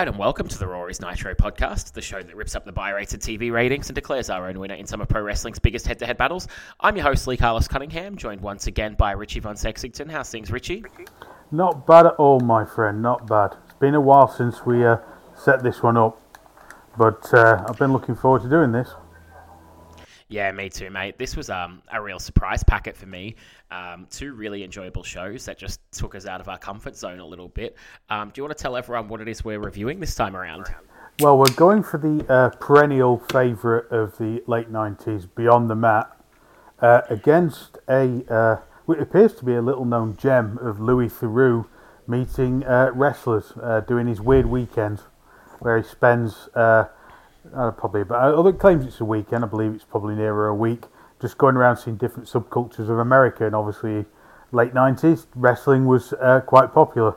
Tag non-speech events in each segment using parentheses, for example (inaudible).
Right, and welcome to the is Nitro podcast, the show that rips up the buy rated TV ratings and declares our own winner in some of pro wrestling's biggest head to head battles. I'm your host, Lee Carlos Cunningham, joined once again by Richie Von Sexington. How's things, Richie? Not bad at all, my friend, not bad. It's been a while since we uh, set this one up, but uh, I've been looking forward to doing this. Yeah, me too, mate. This was um, a real surprise packet for me. Um, two really enjoyable shows that just took us out of our comfort zone a little bit. Um, do you want to tell everyone what it is we're reviewing this time around? Well, we're going for the uh, perennial favourite of the late 90s, Beyond the Mat, uh, against a uh, what appears to be a little known gem of Louis Theroux meeting uh, wrestlers, uh, doing his weird weekends where he spends uh, uh, probably about, although it claims it's a weekend, I believe it's probably nearer a week, just going around seeing different subcultures of America. And obviously, late 90s, wrestling was uh, quite popular.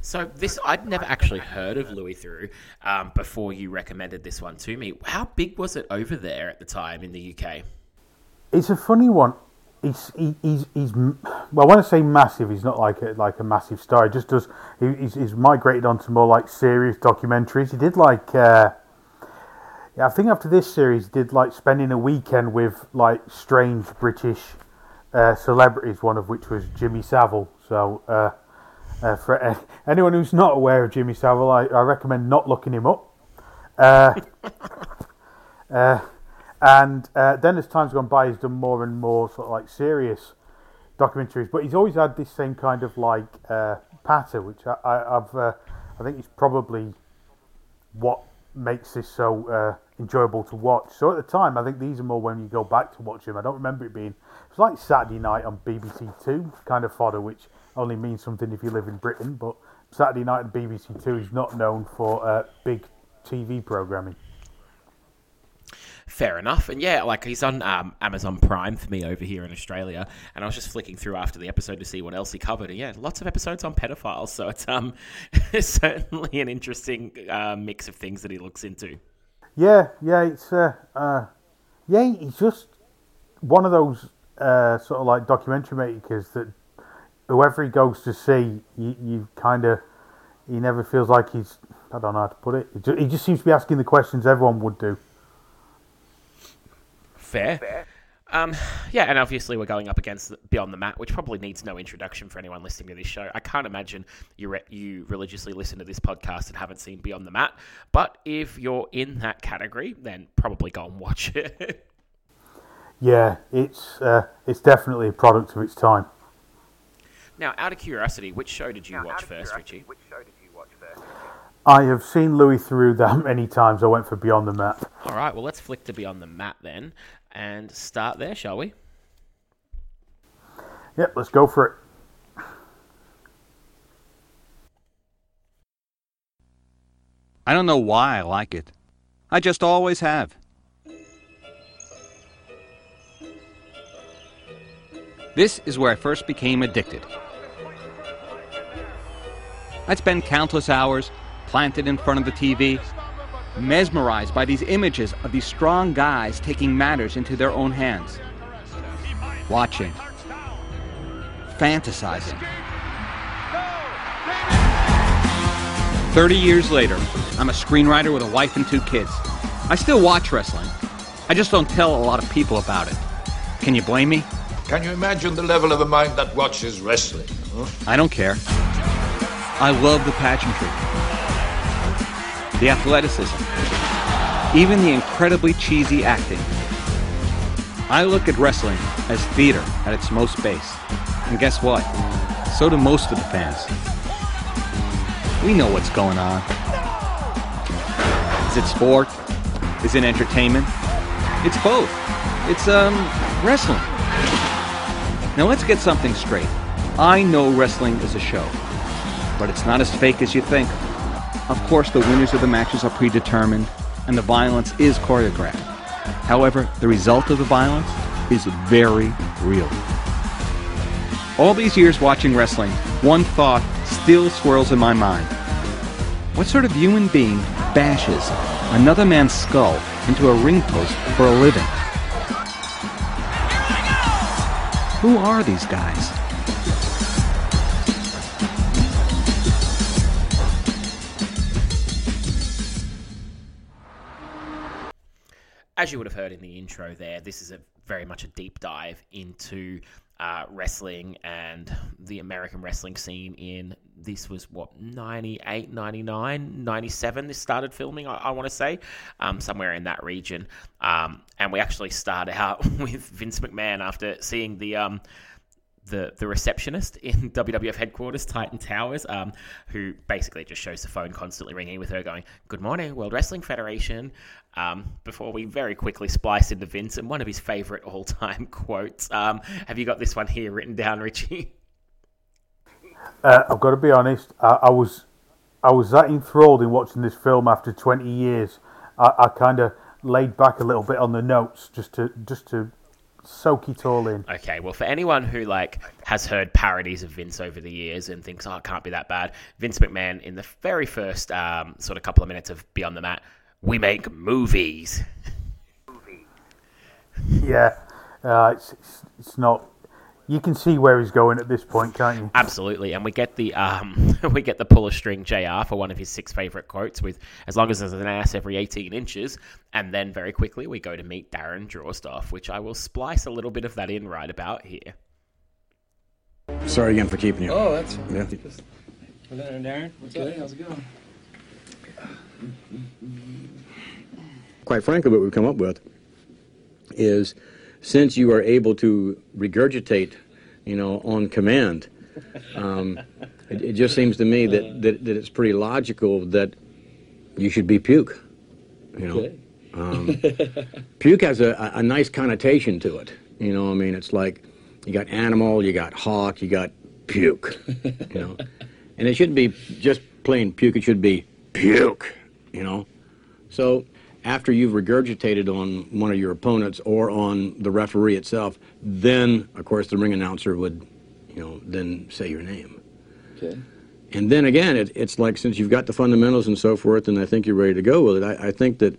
So this, I'd never actually heard of Louis Theroux um, before you recommended this one to me. How big was it over there at the time in the UK? It's a funny one. He's, he, he's, he's, well, I want to say massive. He's not like a, like a massive star. He just does, he, he's, he's migrated onto more like serious documentaries. He did like, uh, yeah, I think after this series, he did like spending a weekend with like strange British uh, celebrities, one of which was Jimmy Savile. So, uh, uh, for anyone who's not aware of Jimmy Savile, I, I recommend not looking him up. (laughs) And uh, then as time's gone by, he's done more and more sort of like serious documentaries. But he's always had this same kind of like uh, patter, which I, have uh, I think is probably what makes this so uh, enjoyable to watch. So at the time, I think these are more when you go back to watch him. I don't remember it being. It's like Saturday night on BBC Two kind of fodder, which only means something if you live in Britain. But Saturday night on BBC Two is not known for uh, big TV programming. Fair enough, and yeah, like he's on um, Amazon Prime for me over here in Australia, and I was just flicking through after the episode to see what else he covered, and yeah, lots of episodes on pedophiles, so it's um (laughs) certainly an interesting uh, mix of things that he looks into. Yeah, yeah, it's uh, uh yeah, he's just one of those uh, sort of like documentary makers that whoever he goes to see, you, you kind of he never feels like he's I don't know how to put it. He just seems to be asking the questions everyone would do. Fair. Fair. Um, yeah, and obviously we're going up against Beyond the Mat, which probably needs no introduction for anyone listening to this show. I can't imagine you re- you religiously listen to this podcast and haven't seen Beyond the Mat. But if you're in that category, then probably go and watch (laughs) it. yeah, it's uh, it's definitely a product of its time. Now, out of curiosity, which show did you now, watch first, Richie? Which show did you watch first? I have seen Louis Theroux that (laughs) many times. I went for Beyond the Mat. All right, well, let's flick to Beyond the Mat then and start there, shall we? Yep, let's go for it. I don't know why I like it. I just always have. This is where I first became addicted. I'd spend countless hours planted in front of the TV, mesmerized by these images of these strong guys taking matters into their own hands, watching, fantasizing. 30 years later, I'm a screenwriter with a wife and two kids. I still watch wrestling. I just don't tell a lot of people about it. Can you blame me? Can you imagine the level of a mind that watches wrestling? Huh? I don't care. I love the pageantry the athleticism, even the incredibly cheesy acting. I look at wrestling as theater at its most base. And guess what? So do most of the fans. We know what's going on. Is it sport? Is it entertainment? It's both. It's, um, wrestling. Now let's get something straight. I know wrestling is a show, but it's not as fake as you think. Of course, the winners of the matches are predetermined, and the violence is choreographed. However, the result of the violence is very real. All these years watching wrestling, one thought still swirls in my mind. What sort of human being bashes another man's skull into a ring post for a living? Who are these guys? As you would have heard in the intro there, this is a very much a deep dive into uh, wrestling and the American wrestling scene in this was what 98 99 97 this started filming I, I want to say um, somewhere in that region. Um, and we actually start out (laughs) with Vince McMahon after seeing the um, the the receptionist in (laughs) WWF headquarters, Titan Towers, um, who basically just shows the phone constantly ringing with her going, "Good morning, World Wrestling Federation." Um, before we very quickly splice into Vince and one of his favorite all time (laughs) quotes. Um, have you got this one here written down, Richie? (laughs) Uh, I've got to be honest. I, I, was I was that enthralled in watching this film after 20 years. I, I kind of laid back a little bit on the notes just to just to soak it all in. Okay, well, for anyone who like has heard parodies of Vince over the years and thinks, "Oh, it can't be that bad," Vince McMahon in the very first um, sort of couple of minutes of Beyond the Mat, we make movies. Yeah, uh, it's, it's, it's not. You can see where he's going at this point, can't you? Absolutely, and we get the um, (laughs) we get the pull a string Jr. for one of his six favorite quotes with "as long as there's an ass every 18 inches," and then very quickly we go to meet Darren Drozdov, which I will splice a little bit of that in right about here. Sorry again for keeping you. Oh, that's Yeah. just. Well, then, Darren, what's up? How's it going? Quite frankly, what we've come up with is since you are able to regurgitate, you know, on command, um, it, it just seems to me that, that, that it's pretty logical that you should be puke. You know, Okay. puke has a- a nice connotation to it. You know, I mean, it's like you got animal, you got hawk, you got puke. You know, and it shouldn't be just plain puke. It should be puke. You know, so after you've regurgitated on one of your opponents or on the referee itself, then of course the ring announcer would, you know, then say your name. Okay. And then again, it, it's like since you've got the fundamentals and so forth, and I think you're ready to go with it. I, I think that,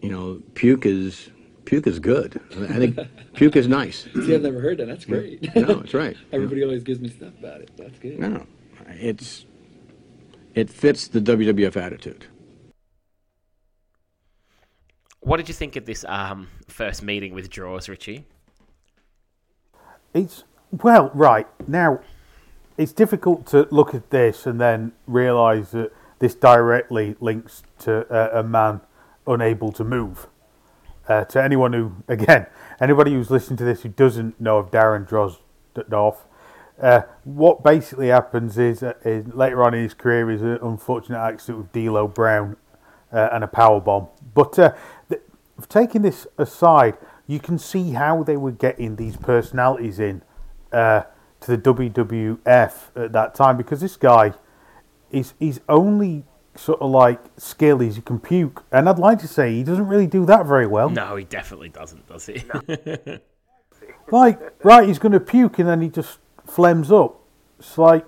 you know, puke is puke is good. I think (laughs) puke is nice. See, I've never heard that. That's great. No, that's right. (laughs) Everybody always gives me stuff about it. That's good. No, it's it fits the WWF attitude. What did you think of this um, first meeting with Droz, Richie? It's well, right now. It's difficult to look at this and then realise that this directly links to uh, a man unable to move. Uh, to anyone who, again, anybody who's listening to this who doesn't know of Darren Drozdov, uh, what basically happens is, uh, is later on in his career is an unfortunate accident with D'Lo Brown uh, and a power bomb. But uh, taking this aside, you can see how they were getting these personalities in uh, to the WWF at that time because this guy is his only sort of like skill is he can puke, and I'd like to say he doesn't really do that very well. No, he definitely doesn't, does he? (laughs) Like, right, he's going to puke and then he just flames up. It's like,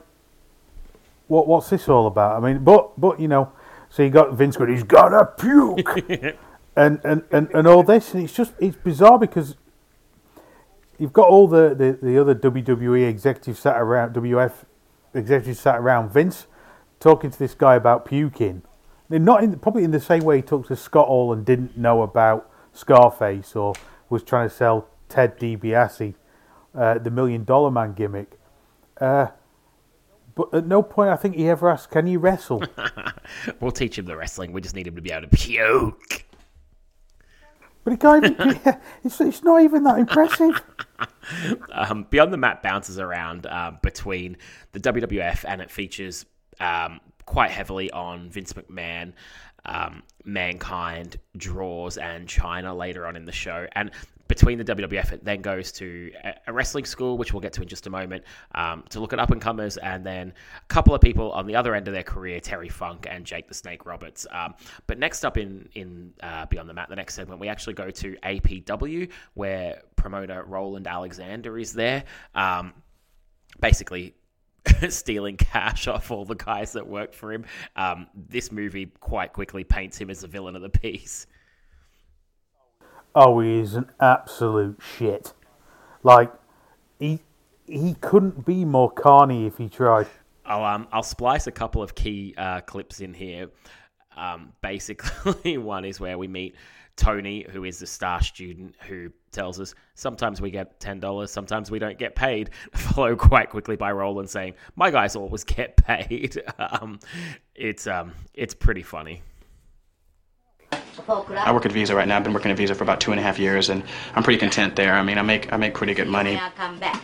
what? What's this all about? I mean, but but you know, so you got Vince going, he's got to puke, (laughs) and, and and and all this, and it's just it's bizarre because you've got all the the, the other WWE executives sat around, WF executives sat around Vince talking to this guy about puking. They're not in, probably in the same way he talked to Scott Hall and didn't know about Scarface or was trying to sell Ted DiBiase, uh, the Million Dollar Man gimmick. Uh, but at no point I think he ever asked, "Can you wrestle?" (laughs) we'll teach him the wrestling. We just need him to be able to puke. But he can't even. (laughs) (laughs) it's, it's not even that impressive. (laughs) Um, Beyond the Mat bounces around um, between the WWF and it features um, quite heavily on Vince McMahon, um, Mankind, Droz, and Chyna later on in the show. And between the WWF, it then goes to a- wrestling school, which we'll get to in just a moment, um, to look at up and comers, and then a couple of people on the other end of their career, Terry Funk and Jake the Snake Roberts. Um, but next up in in uh, Beyond the Mat, the next segment, we actually go to APW, where promoter Roland Alexander is there. Um, basically (laughs) stealing cash off all the guys that worked for him. Um, this movie quite quickly paints him as the villain of the piece. Oh, he is an absolute shit. Like he he couldn't be more carny if he tried. I'll um, I'll splice a couple of key uh, clips in here. Um, basically, (laughs) one is where we meet Tony, who is the star student, who tells us sometimes we get ten dollars, sometimes we don't get paid. (laughs) Followed quite quickly by Roland saying, "My guys always get (laughs) paid." um, it's um, it's pretty funny. I work at Visa right now. I've been working at Visa for about two and a half years, and I'm pretty content there. I mean, I make I make pretty good money. I'll come back.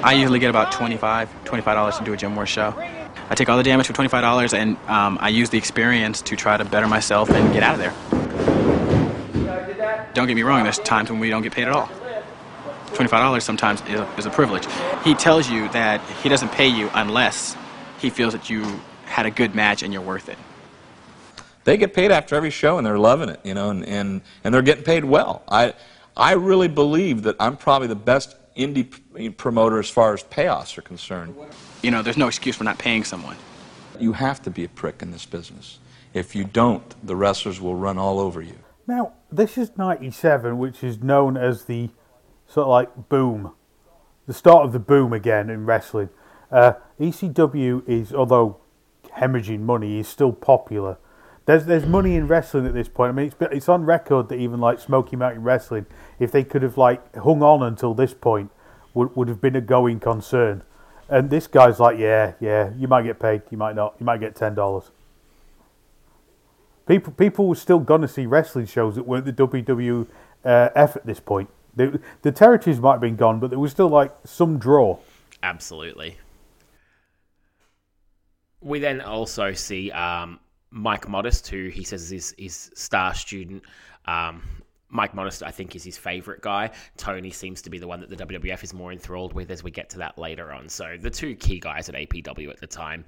I usually get about 25 $25 to do a Gym Wars show. I take all the damage for $25, and um, I use the experience to try to better myself and get out of there. Don't get me wrong, there's times when we don't get paid at all. $25 sometimes is a, is a privilege. He tells you that he doesn't pay you unless he feels that you had a good match and you're worth it. They get paid after every show and they're loving it, you know, and, and, and they're getting paid well. I, I really believe that I'm probably the best indie p- promoter as far as payoffs are concerned. You know, there's no excuse for not paying someone. You have to be a prick in this business. If you don't, the wrestlers will run all over you. Now, this is 97, which is known as the sort of like boom, the start of the boom again in wrestling. Uh, ECW is, although hemorrhaging money, is still popular. There's there's money in wrestling at this point. I mean, it's it's on record that even like Smoky Mountain Wrestling, if they could have like hung on until this point, would would have been a going concern. And this guy's like, yeah, yeah, you might get paid, you might not, you might get ten dollars. People people were still to see wrestling shows that weren't the WWF at this point. The, the territories might have been gone, but there was still like some draw. Absolutely. We then also see um, Mike Modest, who he says is his star student. Um, Mike Modest, I think, is his favorite guy. Tony seems to be the one that the WWF is more enthralled with as we get to that later on. So the two key guys at APW at the time.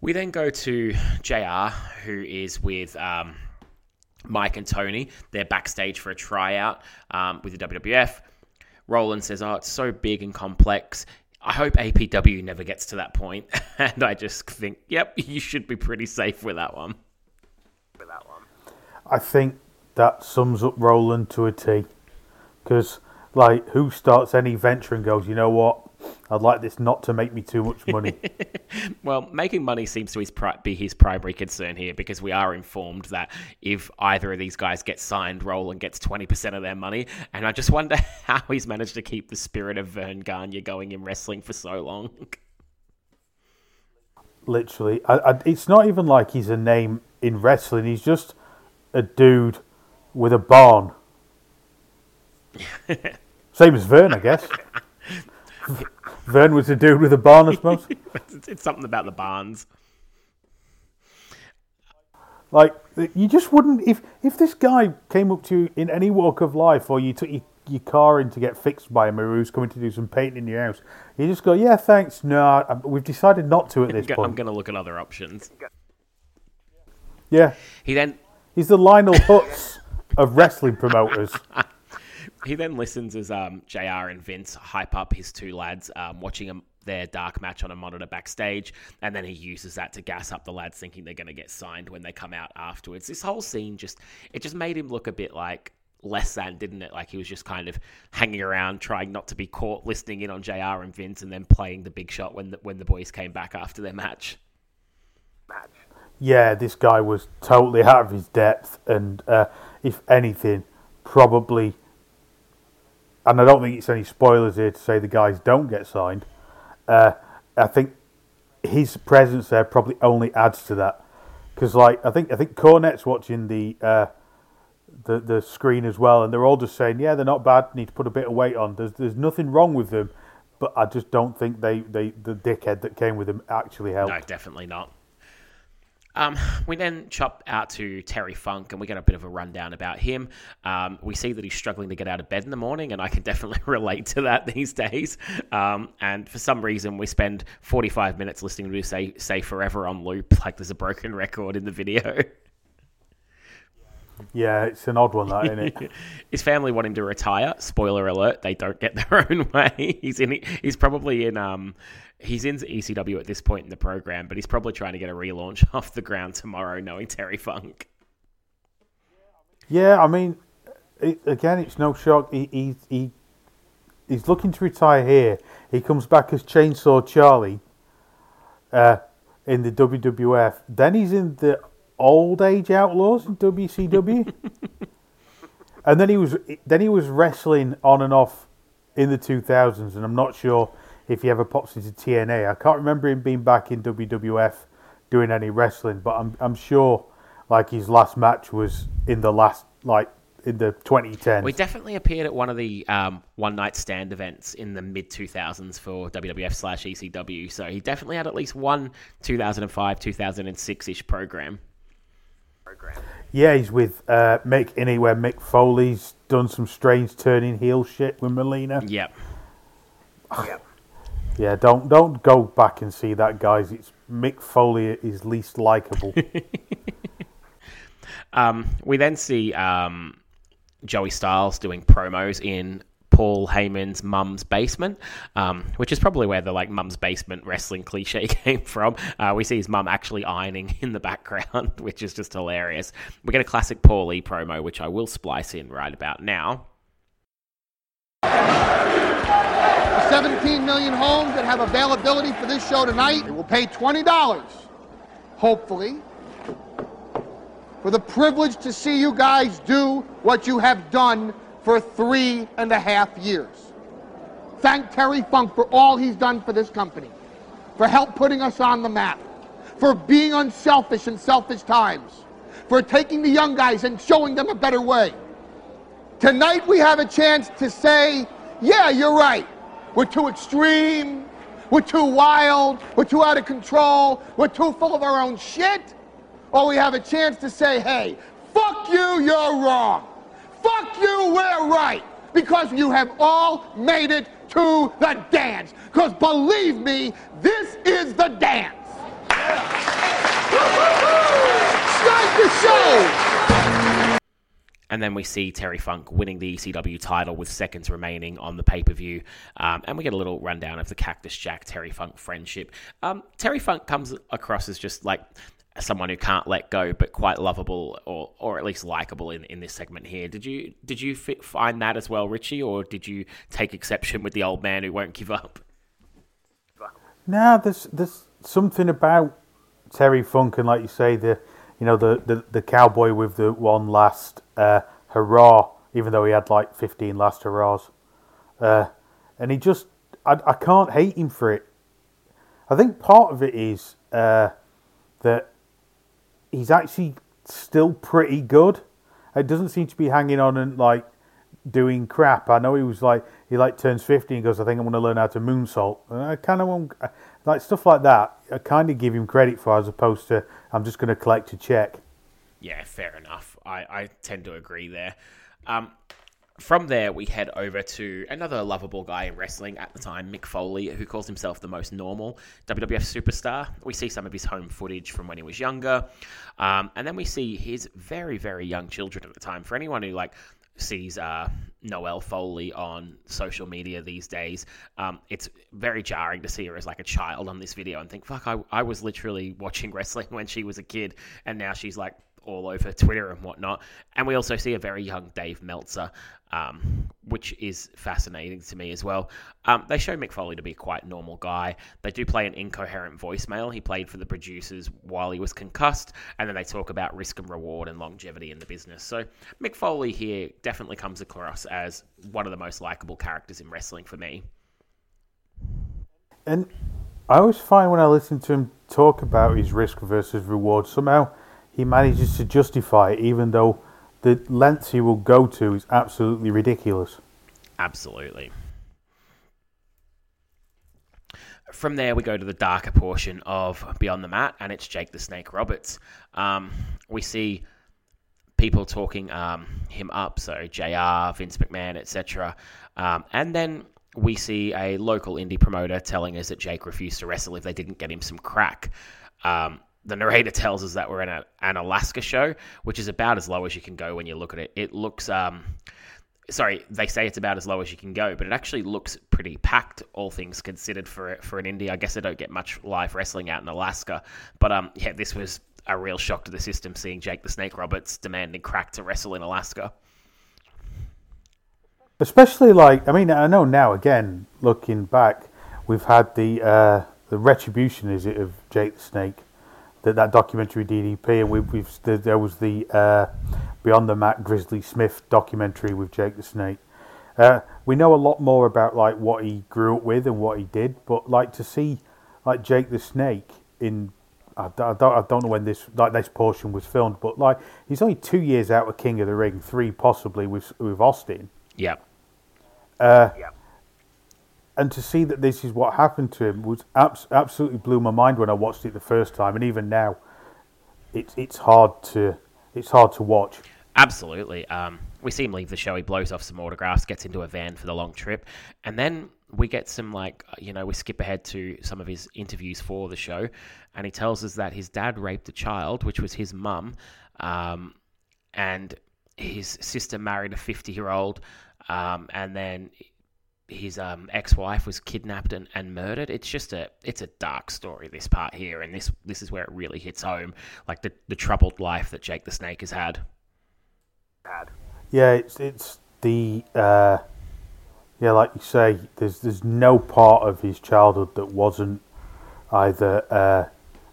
We then go to JR, who is with um, Mike and Tony. They're backstage for a tryout um, with the WWF. Roland says, "Oh, it's so big and complex. I hope APW never gets to that point." (laughs) and I just think, "Yep, (laughs) you should be pretty safe with that one." With that one. I think that sums up Roland to a T. Because, like, who starts any venture and goes, you know what? I'd like this not to make me too much money. (laughs) Well, making money seems to his pri- be his primary concern here because we are informed that if either of these guys gets signed, Roland gets 20% of their money. And I just wonder (laughs) how he's managed to keep the spirit of Verne Gagne going in wrestling for so long. Literally. I, I, it's not even like he's a name in wrestling. He's just a dude with a barn. (laughs) Same as Verne, I guess. Verne was a dude with a barn, I suppose. (laughs) it's, something about the barns. Like you just wouldn't if if this guy came up to you in any walk of life, or you took your, your car in to get fixed by him, or who's coming to do some painting in your house. You just go, yeah, thanks. No, I- we've decided not to at this point. I'm going to look at other options. Yeah, He then he's the Lionel Hutz of wrestling promoters. (laughs) he then listens as um, JR and Vince hype up his two lads um, watching their dark match on a monitor backstage, and then he uses that to gas up the lads, thinking they're going to get signed when they come out afterwards. This whole scene just it just made him look a bit like less than, didn't it? Like he was just kind of hanging around, trying not to be caught listening in on JR and Vince, and then playing the big shot when the, when the boys came back after their match. yeah, this guy was totally out of his depth, and uh, if anything, probably. And I don't think it's any spoilers here to say the guys don't get signed. Uh, I think his presence there probably only adds to that, because like I think I think Cornette's watching the uh, the the screen as well, and they're all just saying, yeah, they're not bad. Need to put a bit of weight on. There's there's nothing wrong with them, but I just don't think they, they the dickhead that came with him actually helped. No, definitely not. Um, (sighs) we then chop out to Terry Funk and we get a bit of a rundown about him. Um, we see that he's struggling to get out of bed in the morning, and I can (laughs) definitely relate to that these days. Um, and for some reason, we spend 45 minutes listening to him say, say forever on loop, (laughs) like there's a broken record in the video. Yeah, it's an odd one, that isn't it? (laughs) His family want him to retire. Spoiler alert: they don't get their own way. He's in. He's probably in. Um, he's in ECW at this point in the program, but he's probably trying to get a relaunch (laughs) off the ground tomorrow, knowing Terry Funk. Yeah, I mean, it, again, it's no shock. He, he he he's looking to retire here. He comes back as Chainsaw Charlie uh, in the WWF. Then he's in the old age outlaws in WCW. (laughs) and then he was then he was wrestling on and off in the 2000s, and I'm not sure if he ever pops into TNA. I can't remember him being back in WWF doing any wrestling, but I'm I'm sure like his last match was in the last like in the 2010s. We definitely appeared at one of the um, one night stand events in the mid 2000s for WWF slash ECW. So he definitely had at least one 2005 2006 ish program. Yeah, he's with uh, Mick Anywhere. Mick Foley's done some strange turning heel shit with Melina. Yep. Yeah, don't don't go back and see that, guys. It's Mick Foley is least likable. (laughs) Um, we then see um, Joey Styles doing promos in Paul Heyman's mum's basement, um, which is probably where the like mum's basement wrestling cliche (laughs) came from. Uh, we see his mum actually ironing in the background, (laughs) which is just hilarious. We get a classic Paul E promo, which I will splice in right about now. 17 million homes that have availability for this show tonight. They will pay $20, hopefully, for the privilege to see you guys do what you have done for three and a half years. Thank Terry Funk for all he's done for this company, for help putting us on the map, for being unselfish in selfish times, for taking the young guys and showing them a better way. Tonight we have a chance to say, yeah, you're right. We're too extreme. We're too wild. We're too out of control. We're too full of our own shit. Or we have a chance to say, hey, fuck you, you're wrong. Fuck you, we're right. Because you have all made it to the dance. Because believe me, this is the dance. Yeah. Start the show. And then we see Terry Funk winning the ECW title with seconds remaining on the pay per view. Um, and we get a little rundown of the Cactus Jack Terry Funk friendship. Um, Terry Funk comes across as just like someone who can't let go, but quite lovable or, or at least likable in, in this segment here. Did you did you fi- find that as well, Richie, or did you take exception with the old man who won't give up? Now there's there's something about Terry Funk and like you say the you know the the, the cowboy with the one last uh, hurrah, even though he had like 15 last hurrahs, uh, and he just I, I can't hate him for it. I think part of it is uh, that he's actually still pretty good. It doesn't seem to be hanging on and like doing crap. I know he was like he like turns fifty and goes, I think I'm going to learn how to moonsault. And I kind of want like stuff like that. I kind of give him credit for as opposed to I'm just going to collect a check. Yeah, fair enough. I, I tend to agree there. Um, from there, we head over to another lovable guy in wrestling at the time, Mick Foley, who calls himself the most normal WWF superstar. We see some of his home footage from when he was younger, um, and then we see his very, very young children at the time. For anyone who like sees uh, Noelle Foley on social media these days, um, it's very jarring to see her as like a child on this video and think, "Fuck, I, I was literally watching wrestling (laughs) when she was a kid, and now she's like." All over Twitter and whatnot. And we also see a very young Dave Meltzer, um, which is fascinating to me as well. Um, they show Mick Foley to be a quite normal guy. They do play an incoherent voicemail. He played for the producers while he was concussed, and then they talk about risk and reward and longevity in the business. So Mick Foley here definitely comes across as one of the most likable characters in wrestling for me. And I always find when I listen to him talk about his risk versus reward, somehow he manages to justify it, even though the lengths he will go to is absolutely ridiculous. Absolutely. From there, we go to the darker portion of Beyond the Mat, and it's Jake the Snake Roberts. Um, we see people talking um, him up, so JR, Vince McMahon, etc. Um, and then we see a local indie promoter telling us that Jake refused to wrestle if they didn't get him some crack. Um, the narrator tells us that we're in a, an Alaska show, which is about as low as you can go when you look at it. It looks, um, sorry, they say it's about as low as you can go, but it actually looks pretty packed, all things considered for for an indie. I guess I don't get much live wrestling out in Alaska, but um, yeah, this was a real shock to the system seeing Jake the Snake Roberts demanding crack to wrestle in Alaska. Especially like, I mean, I know now again, looking back, we've had the uh, the retribution, is it, of Jake the Snake that that documentary DDP, and we, we've there, was the uh, Beyond the Mat Grizzly Smith documentary with Jake the Snake. Uh, we know a lot more about like what he grew up with and what he did, but like to see like Jake the Snake in I, don't I don't know when this like this portion was filmed, but like he's only two years out of King of the Ring, three possibly with with Austin. Yeah. Uh, and to see that this is what happened to him was abs- absolutely blew my mind when I watched it the first time, and even now, it's it's hard to it's hard to watch. Absolutely. Um, we see him leave the show. He blows off some autographs, gets into a van for the long trip, and then we get some like you know we skip ahead to some of his interviews for the show, and he tells us that his dad raped a child, which was his mum, um, and his sister married a fifty-year-old, um, and then his um, ex-wife was kidnapped and, and murdered. It's just a it's a dark story. This part here, and this this is where it really hits home, like the the troubled life that Jake the Snake has had. Yeah, it's it's the uh, yeah, like you say, there's there's no part of his childhood that wasn't either uh,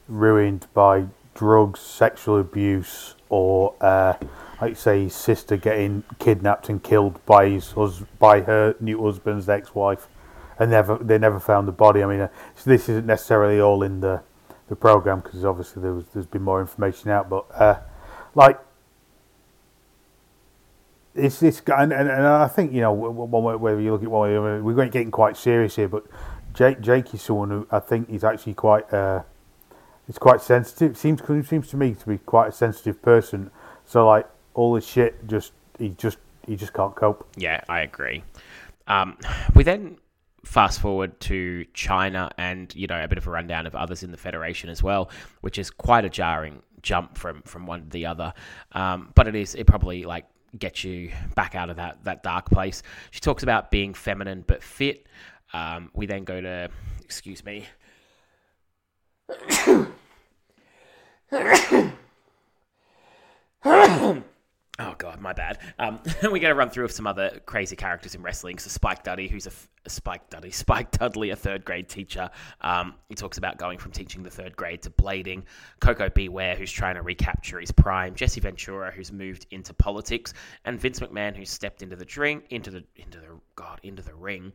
ruined by drugs, sexual abuse, or uh, like say, his sister getting kidnapped and killed by his hus- by her new husband's ex-wife, and never they never found the body. I mean, uh, so this isn't necessarily all in the the program because obviously there was there's been more information out, but uh, like it's this guy, and, and, and I think you know whether you look at one way, we're getting quite serious here. But Jake, Jake is someone who I think is actually quite, uh, he's quite sensitive. Seems seems to me to be quite a sensitive person. So like all this shit, just he just he just can't cope. Yeah, I agree. Um, we then fast forward to Chyna and you know a bit of a rundown of others in the federation as well, which is quite a jarring jump from from one to the other. Um, but it is it probably like gets you back out of that that dark place. She talks about being feminine but fit. Um, we then go to excuse me. Oh god, my bad. Um, (laughs) we get to run through of some other crazy characters in wrestling. So Spike Dudley, who's a, Spike Dudley, (laughs) Spike Dudley, a third grade teacher. Um, he talks about going from teaching the third grade to blading. Koko B. Ware, who's trying to recapture his prime. Jesse Ventura, who's moved into politics, and Vince McMahon, who's stepped into the drink, into the into the god, into the ring.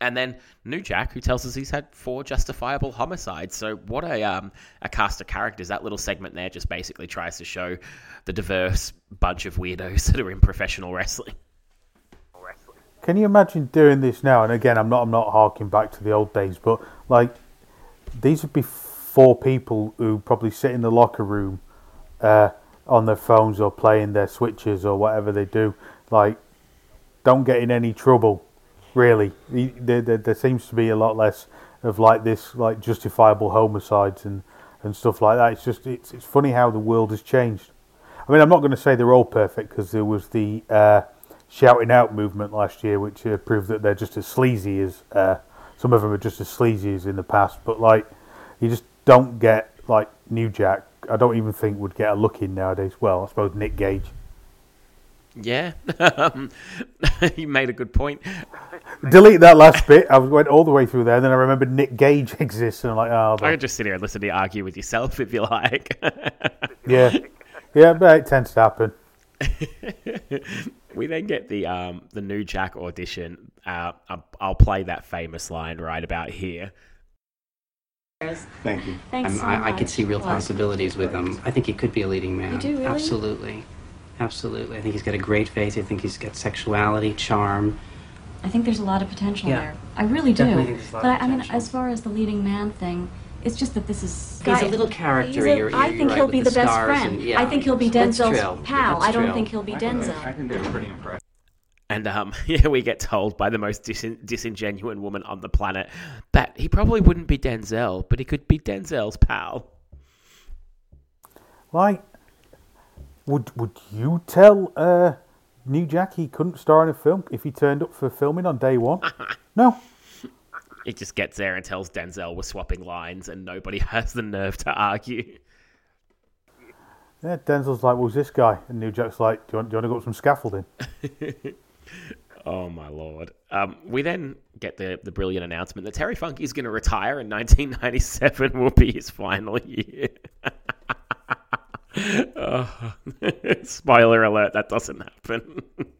And then New Jack, who tells us he's had four justifiable homicides. So what a um, a cast of characters. That little segment there just basically tries to show the diverse bunch of weirdos (laughs) that are in professional wrestling. Can you imagine doing this now? And again, I'm not I'm not harking back to the old days, but like these would be four people who probably sit in the locker room uh, on their phones or playing their switches or whatever they do. Like, don't get in any trouble. Really, there, there, there seems to be a lot less of like this, like justifiable homicides and, and stuff like that. It's just it's it's funny how the world has changed. I mean, I'm not going to say they're all perfect because there was the uh, shouting out movement last year, which uh, proved that they're just as sleazy as uh, some of them are just as sleazy as in the past. But like, you just don't get like New Jack. I don't even think would get a look in nowadays. Well, I suppose Nick Gage. Yeah, (laughs) you made a good point. Delete that last bit. I went all the way through there, and then I remembered Nick Gage (laughs) exists, and I'm like, oh, I could just sit here and listen to you argue with yourself if you like. (laughs) yeah, yeah, but it tends to happen. (laughs) we then get the um, the new Jack audition. Uh, I'll, I'll play that famous line right about here. Thank you. Thanks I'm- so I, I could see real What? possibilities with him. I think he could be a leading man. You do, really? Absolutely. Absolutely. I think he's got a great face. I think he's got sexuality, charm. I think there's a lot of potential Yeah. there. I really do. Definitely think a lot but of I, I mean, as far as the leading man thing, it's just that this is. He's a little character. he's a- You're- I you're think right he'll be the the, best friend. and- yeah, I think he'll be Denzel's pal. I don't think he'll be Denzel. think they're pretty impressed. And um, (laughs) yeah, we get told by the most disin- disingenuous woman on the planet that he probably wouldn't be Denzel, but he could be Denzel's pal. Like, would would you tell uh, New Jack he couldn't star in a film if he turned up for filming on day one? (laughs) no. He just gets there and tells Denzel we're swapping lines, and nobody (laughs) has the nerve to argue. Yeah, Denzel's like, "Who's this guy?" And New Jack's like, "Do you want, do you want to go up some scaffolding?" (laughs) Oh my lord. Um, we then get the the brilliant announcement that Terry Funk is going to retire in 1997 will be his final year. Oh, (laughs) spoiler alert, that doesn't happen. (laughs)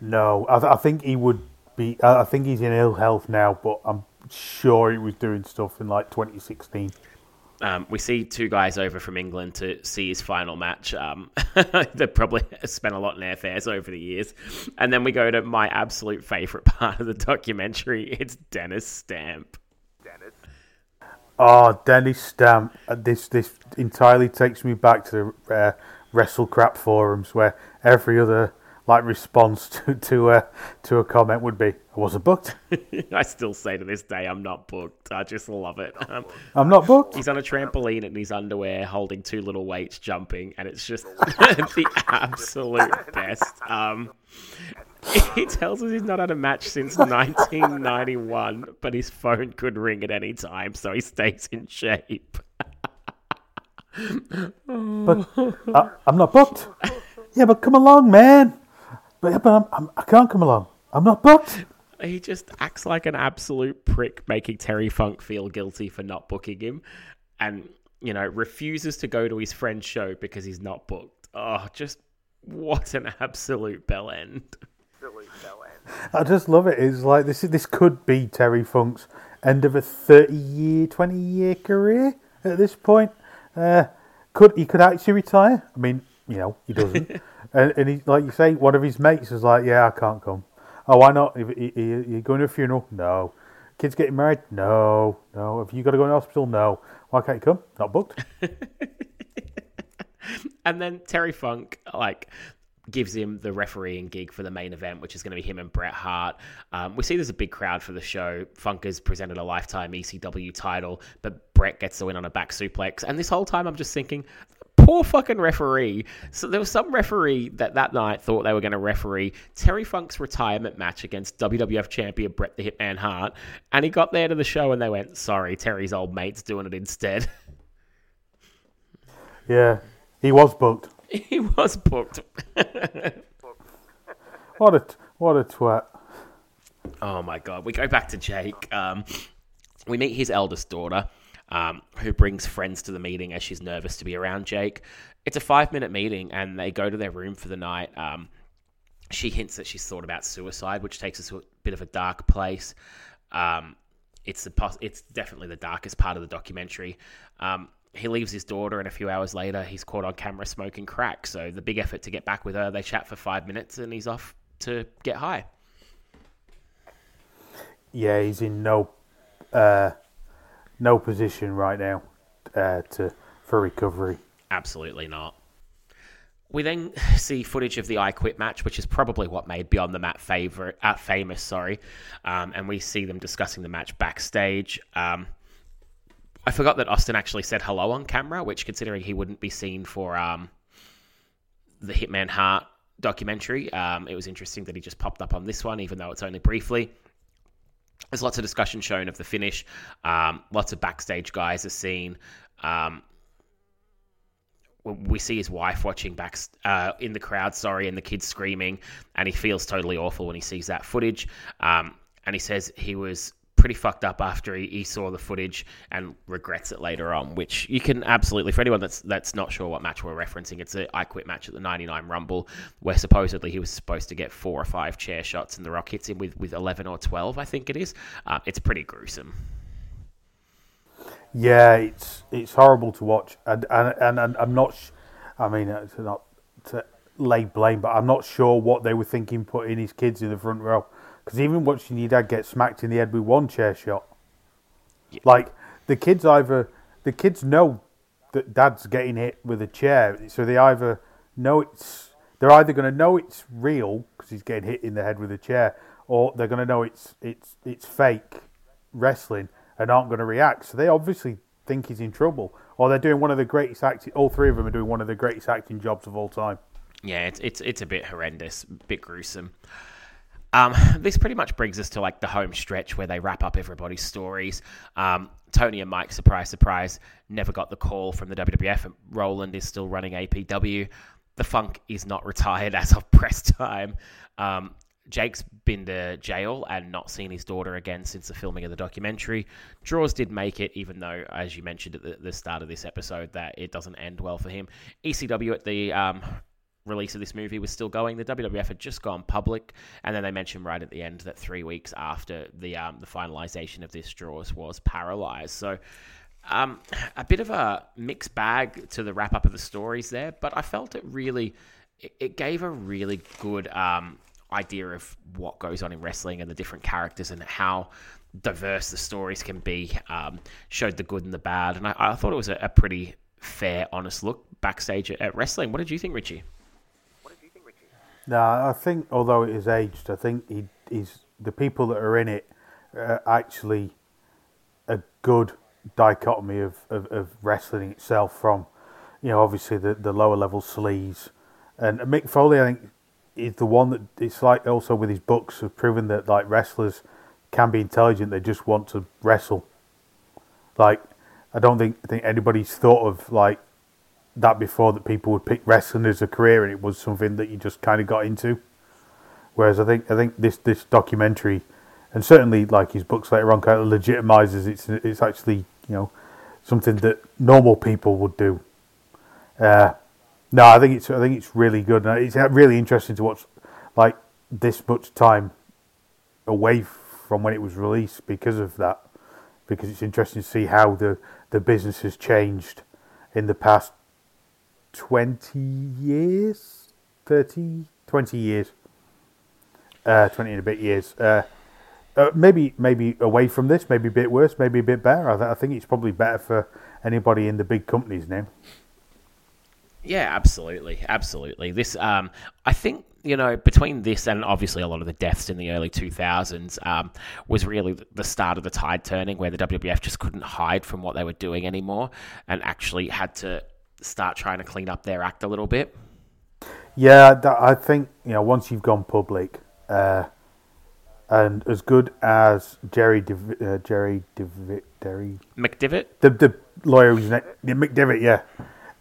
No, I, th- I think he would be. I I think he's in ill health now, but I'm sure he was doing stuff in like 2016. Um, we see two guys over from England to see his final match. Um, (laughs) they probably spent a lot in airfares over the years. And then we go to my absolute favourite part of the documentary. It's Dennis Stamp. Oh, Dennis Stamp. Uh, This this entirely takes me back to the uh, WrestleCrap forums where every other like response (laughs) to to a to a comment would be, "I wasn't booked. (laughs) I still say to this day, I'm not booked. I just love it. Um, (laughs) I'm not booked." He's on a trampoline in his underwear, holding two little weights, jumping, and it's just the absolute best. Um, he tells us he's not had a match since 1991, but his phone could ring at any time, so he stays in shape. But I, I'm not booked. Yeah, but come along, man. But, yeah, but I'm, I'm, I can't come along. I'm not booked. He just acts like an absolute prick, making Terry Funk feel guilty for not booking him, and you know refuses to go to his friend's show because he's not booked. Oh, just what an absolute bell end! I just love it. It's like this. This could be Terry Funk's end of a thirty-year, twenty-year career at this point. Uh, could he could actually retire? I mean, you know, he doesn't. (laughs) and, and he, like you say, one of his mates was like, "Yeah, I can't come." Oh, why not? Are you- going to a funeral? No. Kids getting married? No. No. Have you got to go the hospital? No. Why can't you come? Not booked. (laughs) And then Terry Funk like gives him the refereeing gig for the main event, which is going to be him and Bret Hart. Um, we see there's a big crowd for the show. Funk has presented a lifetime ECW title, but Bret gets the win on a back suplex. And this whole time, I'm just thinking, poor fucking referee. So there was some referee that that night thought they were going to referee Terry Funk's retirement match against WWF champion Bret the Hitman Hart, and he got there to the show and they went, "Sorry, Terry's old mate's doing it instead." (laughs) Yeah, he was booked. (laughs) he was booked. (laughs) What a what a twat. Oh my god. We go back to Jake. Um, we meet his eldest daughter, um, who brings friends to the meeting as she's nervous to be around Jake. It's a five minute meeting, and they go to their room for the night. Um, she hints that she's thought about suicide, which takes us to a bit of a dark place. Um, it's the pos- it's definitely the darkest part of the documentary. Um, he leaves his daughter, and a few hours later, he's caught on camera smoking crack. So the big effort to get back with her, they chat for five minutes, and he's off to get high. Yeah, he's in no uh, no position right now uh, to for recovery. Absolutely not. We then (laughs) see footage of the I Quit match, which is probably what made Beyond the Mat favorite, uh, famous. Sorry, um, and we see them discussing the match backstage. Um, I forgot that Austin actually said hello on camera, which, considering he wouldn't be seen for um, the Hitman Hart documentary, um, it was interesting that he just popped up on this one, even though it's only briefly. There's lots of discussion shown of the finish. Um, lots of backstage guys are seen. Um, we see his wife watching back uh, in the crowd, sorry, and the kids screaming, and he feels totally awful when he sees that footage. Um, and he says he was pretty fucked up after he, he saw the footage and regrets it later on. Which you can absolutely, for anyone that's that's not sure what match we're referencing, it's a I Quit match at the '99 Rumble, where supposedly he was supposed to get four or five chair shots, and The Rock hits him with with 11 or 12, I think it is. Uh, it's pretty gruesome. Yeah, it's it's horrible to watch, and and, and, and I'm not. Sh- I mean, it's not to lay blame, but I'm not sure what they were thinking putting his kids in the front row. Because even watching your dad get smacked in the head with one chair shot, like the kids either the kids know that dad's getting hit with a chair, so they either know it's they're either going to know it's real because he's getting hit in the head with a chair, or they're going to know it's it's it's fake wrestling and aren't going to react. So they obviously think he's in trouble, or they're doing one of the greatest acting. All three of them are doing one of the greatest acting jobs of all time. Yeah, it's it's it's a bit horrendous, a bit gruesome. Um, this pretty much brings us to like the home stretch where they wrap up everybody's stories. Um, Tony and Mike, surprise, surprise, never got the call from the WWF. Roland is still running APW. the Funk is not retired as of press time. Um, Jake's been to jail and not seen his daughter again since the filming of the documentary. Droz did make it, even though, as you mentioned at the, the start of this episode, that it doesn't end well for him. ECW at the um, release of this movie was still going. The WWF had just gone public, and then they mentioned right at the end that three weeks after the um, the finalization of this Droz was paralyzed. So. Um, a bit of a mixed bag to the wrap up of the stories there, but I felt it really, it, it gave a really good um, idea of what goes on in wrestling and the different characters and how diverse the stories can be. Um, showed the good and the bad, and I, I thought it was a, a, pretty fair, honest look backstage at, at, wrestling. What did you think, Richie? No, I think although it is aged, I think he, he's the people that are in it are actually a good dichotomy of, of, of wrestling itself from, you know, obviously the, the lower level sleaze. And Mick Foley, I think, is the one that it's like also with his books have proven that like wrestlers can be intelligent. They just want to wrestle. Like I don't think I think anybody's thought of like that before that people would pick wrestling as a career and it was something that you just kind of got into. Whereas I think I think this this documentary and certainly like his books later on kind of legitimizes it's it's actually you know something that normal people would do. Uh, no, I think it's I think it's really good. And it's really interesting to watch like this much time away from when it was released because of that. Because it's interesting to see how the the business has changed in the past 20 years? 30 20 years. Uh, 20 and a bit years. Uh, uh, maybe maybe away from this maybe a bit worse maybe a bit better. I, th- I think it's probably better for anybody in the big companies now. Yeah, absolutely, absolutely. This, um, I think, you know, between this and obviously a lot of the deaths in the early 2000s um, was really the start of the tide turning, where the WWF just couldn't hide from what they were doing anymore, and actually had to start trying to clean up their act a little bit. Yeah, I think you know once you've gone public, uh, and as good as Jerry Div- uh, Jerry Div- Jerry McDevitt, the the lawyer who's ne- McDevitt, yeah,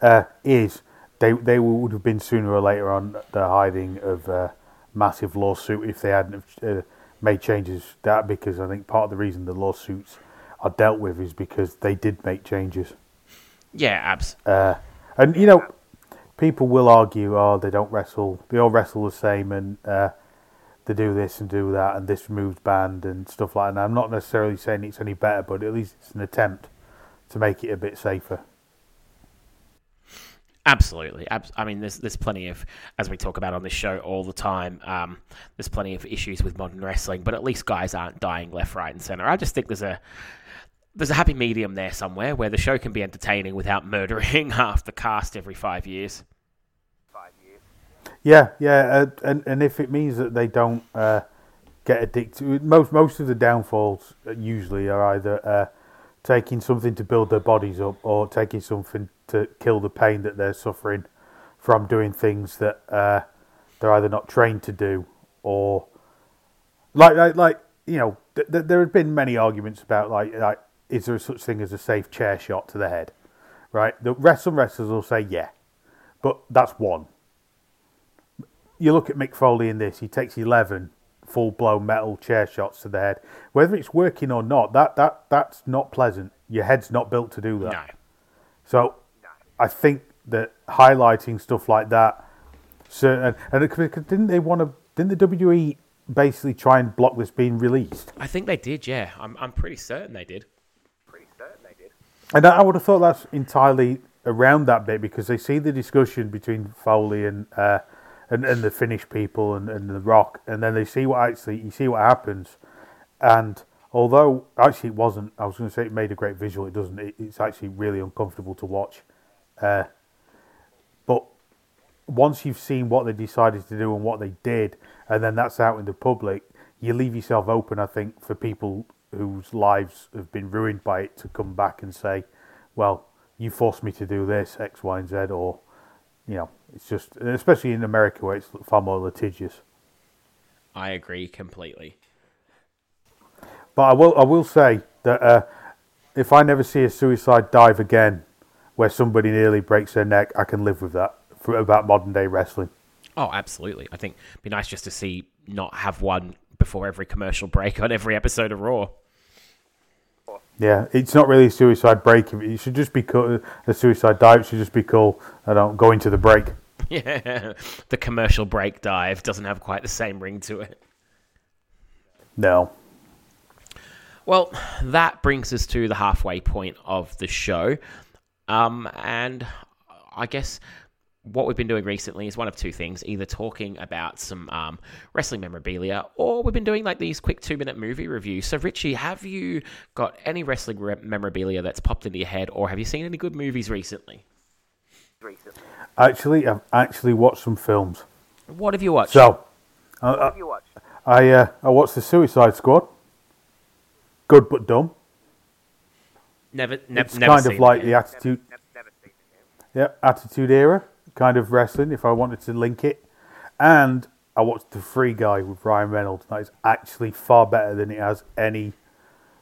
uh, is they they would have been sooner or later on the hiding of a massive lawsuit if they hadn't uh, made changes. That because I think part of the reason the lawsuits are dealt with is because they did make changes. Yeah, abs. Uh, and you know, people will argue, oh, they don't wrestle, they all wrestle the same, and uh, they do this and do that, and this moves banned and stuff like that. And I'm not necessarily saying it's any better, but at least it's an attempt to make it a bit safer. Absolutely. I mean, there's there's plenty of, as we talk about on this show all the time, um, there's plenty of issues with modern wrestling, but at least guys aren't dying left, right, and center. I just think there's a there's a happy medium there somewhere where the show can be entertaining without (laughs) murdering half the cast every five years. Five years. Yeah, yeah, uh, and and if it means that they don't uh, get addicted, most most of the downfalls usually are either uh, taking something to build their bodies up or taking something to kill the pain that they're suffering from doing things that uh, they're either not trained to do or like like, like you know th- th- there have been many arguments about like like is there such thing as a safe chair shot to the head right the rest some wrestlers will say yeah but that's one you look at Mick Foley in this he takes 11 full blown metal chair shots to the head whether it's working or not that that that's not pleasant your head's not built to do that no. so I think that highlighting stuff like that, certain and didn't they want to? Didn't the WWE basically try and block this being released? I think they did. Yeah, I'm I'm pretty certain they did. Pretty certain they did. And I would have thought that's entirely around that bit because they see the discussion between Foley and uh, and, and the Finnish people and, and the Rock, and then they see what actually you see what happens, and although actually it wasn't, I was going to say it made a great visual. It doesn't. It, it's actually really uncomfortable to watch. Uh, but once you've seen what they decided to do and what they did, and then that's out in the public, you leave yourself open, I think, for people whose lives have been ruined by it to come back and say, well, you forced me to do this, X, Y, and Z, or, you know, it's just, especially in America where it's far more litigious. I agree completely. But I will, I will say that uh, if I never see a suicide dive again, where somebody nearly breaks their neck, I can live with that for, about modern day wrestling. Oh, absolutely. I think it'd be nice just to see not have one before every commercial break on every episode of Raw. Yeah, it's not really a suicide break. It should just be called a suicide dive. It should just be called I don't go into the break. (laughs) Yeah, the commercial break dive doesn't have quite the same ring to it. No. Well, that brings us to the halfway point of the show. Um, and I guess what we've been doing recently is one of two things either talking about some um, wrestling memorabilia or we've been doing like these quick two minute movie reviews. So, Richie, have you got any wrestling re- memorabilia that's popped into your head or have you seen any good movies recently? Recently. Actually, I've actually watched some films. What have you watched? So, uh, What have you watched? I uh, I watched the Suicide Squad. Good but dumb. never, ne- it's never kind seen of like it. the Attitude, Never, never seen it. yeah, Attitude Era kind of wrestling. If I wanted to link it, and I watched the Free Guy with Ryan Reynolds. That is actually far better than it has any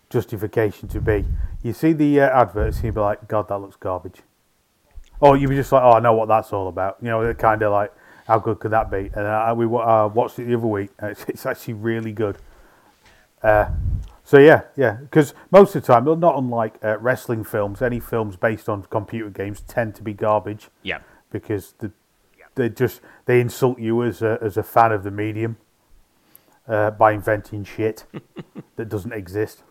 justification to be. You see the uh, adverts, you'd be like, God, that looks garbage. Or you'd be just like, Oh, I know what that's all about. You know, kind of like, how good could that be? And uh, we uh, watched it the other week. (laughs) It's, it's actually really good. Uh, so yeah, yeah, because most of the time, not unlike uh, wrestling films, any films based on computer games tend to be garbage Yeah. Because the, they just they insult you as a as a fan of the medium uh, by inventing shit (laughs) that doesn't exist.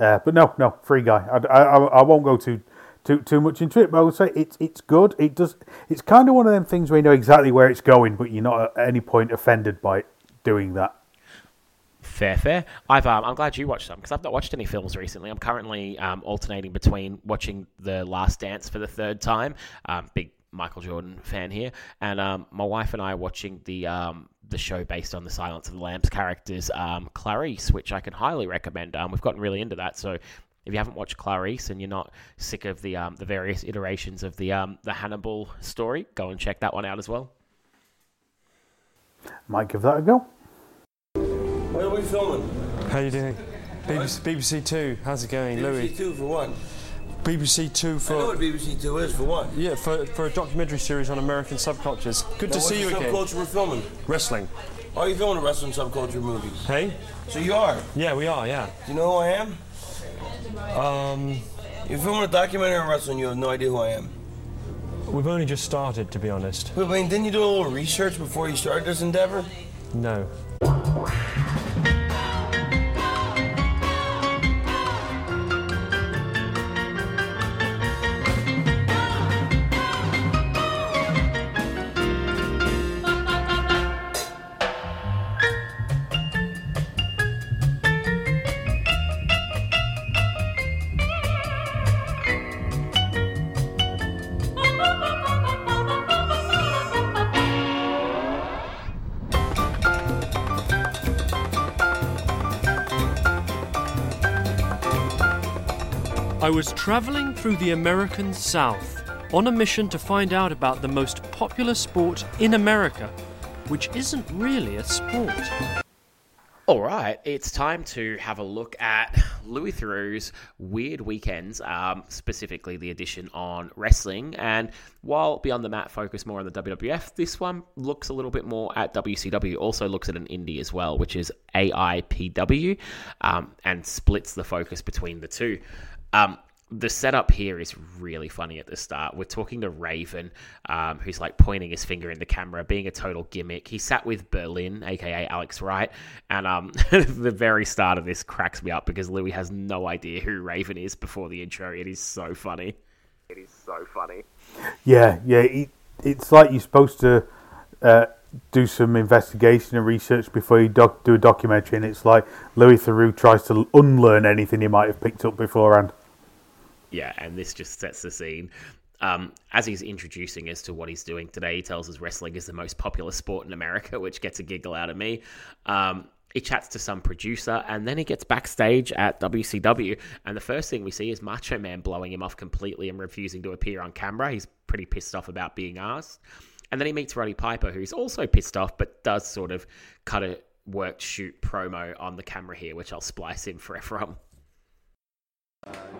Uh, but no, no, free guy. I, I, I won't go too too too much into it, but I would say it's it's good. It does. It's kind of one of them things where you know exactly where it's going, but you're not at any point offended by it doing that. Fair, fair. I've um, I'm glad you watched some because I've not watched any films recently. I'm currently um, alternating between watching The Last Dance for the third time. Um, big Michael Jordan fan here, and um, my wife and I are watching the um, the show based on the Silence of the Lambs characters, um, Clarice, which I can highly recommend. Um, we've gotten really into that, so. If you haven't watched Clarice and you're not sick of the um, the various iterations of the um, the Hannibal story, go and check that one out as well. Might give that a go. Where are we filming? How you doing? BBC, BBC Two. How's it going, Louis? BBC Two for what? BBC Two I know for what BBC Two is for what? yeah for, for a documentary series on American subcultures. Good Now, to see you again. Subculture we're filming. Wrestling. Are you filming a wrestling subculture movies? Hey? So you are. Yeah, we are. Yeah. Do you know who I am? Um, You're filming a documentary on wrestling. You have no idea who I am. we've only just started, to be honest. But I mean, didn't you do a little research before you started this endeavor? No. I was traveling through the American South on a mission to find out about the most popular sport in America, which isn't really a sport. All right, it's time to have a look at Louis Theroux's Weird Weekends, um, specifically the edition on wrestling. And while Beyond the Mat focus more on the WWF, this one looks a little bit more at WCW. Also looks at an indie as well, which is AIPW, um, and splits the focus between the two. Um, the setup here is really funny at the start. We're talking to Raven, um, who's like pointing his finger in the camera, being a total gimmick. He sat with Berlin, aka Alex Wright, and um, (laughs) the very start of this cracks me up because Louis has no idea who Raven is before the intro. It is so funny. It is so funny. Yeah, yeah. It, it's like you're supposed to uh, do some investigation and research before you doc- do a documentary, and it's like Louis Theroux tries to unlearn anything he might have picked up beforehand. Yeah, and this just sets the scene. Um, as he's introducing us to what he's doing today, he tells us wrestling is the most popular sport in America, which gets a giggle out of me. Um, he chats to some producer, and then he gets backstage at WCW. And the first thing we see is Macho Man blowing him off completely and refusing to appear on camera. He's pretty pissed off about being asked. And then he meets Roddy Piper, who's also pissed off, but does sort of cut a worked shoot promo on the camera here, which I'll splice in for everyone.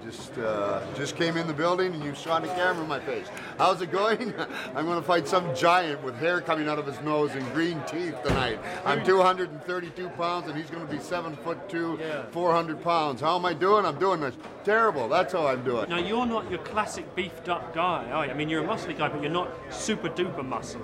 Just, uh, just came in the building and you shot a camera in my face. How's it going? (laughs) I'm going to fight some giant with hair coming out of his nose and green teeth tonight. I'm 232 pounds and he's going to be seven foot two, 400 pounds. How am I doing? I'm doing this terrible. That's how I'm doing. Now, you're not your classic beefed up guy? I mean, you're a muscly guy, but you're not super duper muscly.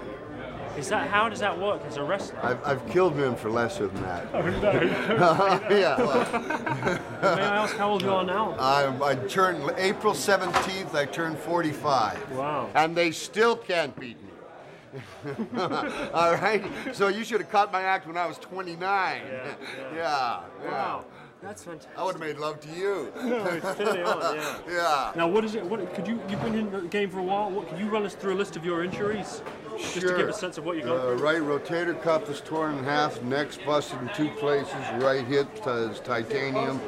Is that how does that work as a wrestler? I've, I've killed men for lesser than that. Oh, no. (laughs) (laughs) (laughs) yeah. well, May I ask how old you are now? I, I turned April 17th. I turned 45. Wow. And they still can't beat me. All right. So you should have caught my act when I was 29. Yeah. Yeah. Wow. That's fantastic. I would have made love to you. No, it's clearly on, yeah. yeah. Now, what is it? What could you? You've been in the game for a while. What could you run us through a list of your injuries, just to give a sense of what you got? Uh, right rotator cuff is torn in half, neck's busted in two places, right hip is titanium.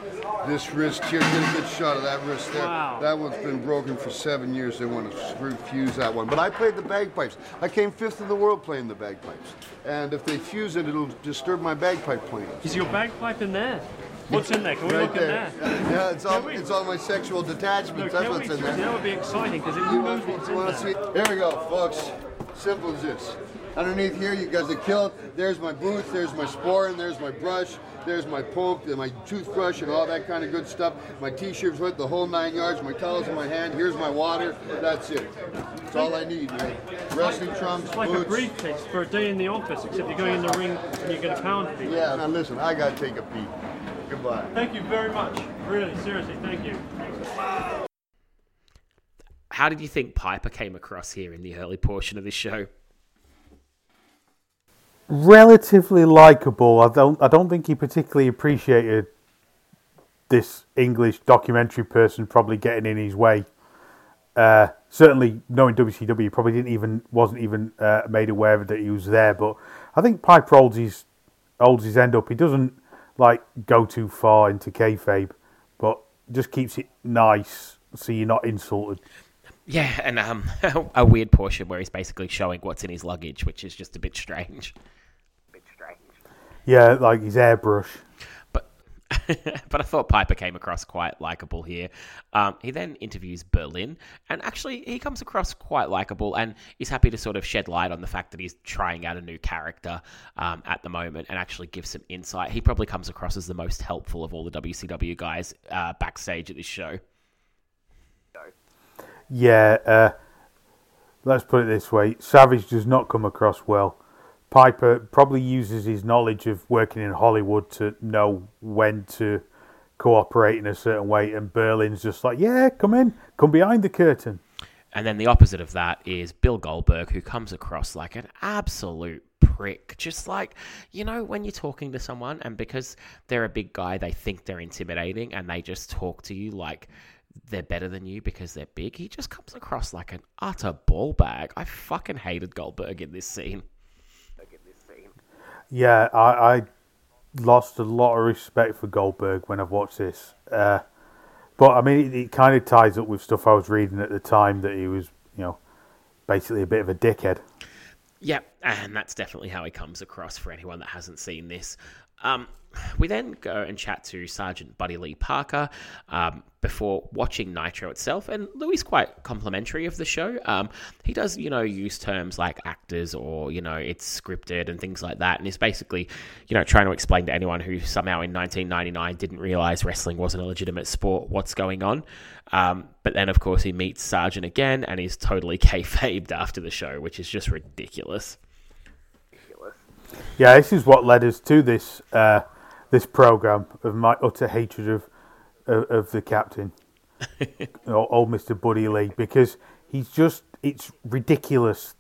This wrist here, get a good shot of that wrist there. Wow. That one's been broken for seven years. They want to screw fuse that one. But I played the bagpipes. I came fifth in the world playing the bagpipes. And if they fuse it, it'll disturb my bagpipe playing. Is your bagpipe in there? What's in there? Can we right look in there? (laughs) Yeah, it's all, it's all my sexual detachments. That's what's we? in there. That would be exciting because who knows what's in there. see? Here we go, folks. Simple as this. Underneath here, you got the kilt. There's my boots. There's my sporran. There's my brush. There's my pump. and my toothbrush, and all that kind of good stuff. My t-shirts with the whole nine yards. My towels in my hand. Here's my water. That's it. That's all I need. Man. Wrestling trunks, It's like a boots. briefcase for a day in the office, except you're going in the ring and you get a pound people. Yeah. Now listen, I gotta take a pee. Goodbye. Thank you very much. Really, seriously, thank you. How did you think Piper came across here in the early portion of this show? relatively likable. I don't I don't think he particularly appreciated this English documentary person probably getting in his way. Uh, certainly, knowing WCW, probably didn't even wasn't even uh, made aware that he was there. But I think Piper holds his holds his end up. He doesn't like go too far into kayfabe, but just keeps it nice so you're not insulted. Yeah, and um, (laughs) a weird portion where he's basically showing what's in his luggage, which is just a bit strange. A bit strange. Yeah, like his airbrush. but (laughs) but I thought Piper came across quite likable here. Um, he then interviews Berlin, and actually he comes across quite likable, and is happy to sort of shed light on the fact that he's trying out a new character um, at the moment, and actually give some insight. He probably comes across as the most helpful of all the WCW guys uh, backstage at this show. Yeah, uh, let's put it this way: Savage does not come across well. Piper probably uses his knowledge of working in Hollywood to know when to cooperate in a certain way, and Berlin's just like, "Yeah, come in, come behind the curtain." And then the opposite of that is Bill Goldberg, who comes across like an absolute prick. Just like, you know, when you're talking to someone and because they're a big guy, they think they're intimidating and they just talk to you like they're better than you because they're big. He just comes across like an utter ball bag. I fucking hated Goldberg in this scene. Yeah, I, I lost a lot of respect for Goldberg when I've watched this. Uh, but I mean, it, it kind of ties up with stuff I was reading at the time that he was, you know, basically a bit of a dickhead. Yep, and that's definitely how he comes across for anyone that hasn't seen this. Um, we then go and chat to Sergeant Buddy Lee Parker um, before watching Nitro itself, and Louis quite complimentary of the show. Um, he does, you know, use terms like actors or you know it's scripted and things like that, and he's basically, you know, trying to explain to anyone who somehow in 1999 didn't realize wrestling wasn't a legitimate sport what's going on. Um, but then, of course, he meets Sergeant again, and he's totally (laughs) kayfabed after the show, which is just ridiculous. Yeah, this is what led us to this uh, this program of my utter hatred of of, of the captain, (laughs) old Mister Buddy Lee, because he's just it's ridiculous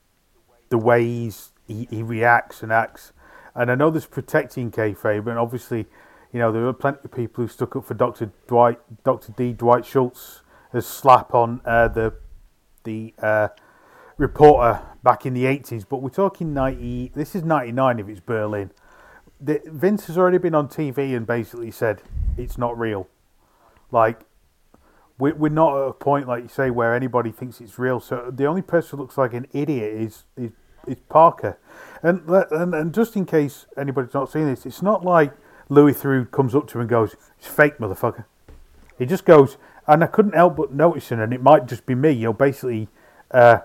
the way he's he, he reacts and acts. And I know there's protecting kayfabe, and obviously, you know there are plenty of people who stuck up for Doctor Dwight, Doctor D. Dwight Schultz as slap on uh, the the uh, reporter back in the 80s, but we're talking 90. This is 99 if it's Berlin. The, Vince has already been on TV and basically said it's not real. Like, we, we're not at a point, like you say, where anybody thinks it's real. So the only person who looks like an idiot is is, is Parker. And, and and just in case anybody's not seen this, it's not like Louis Theroux comes up to him and goes, "It's fake, motherfucker." He just goes, and I couldn't help but noticing, and it might just be me, you know, basically, uh,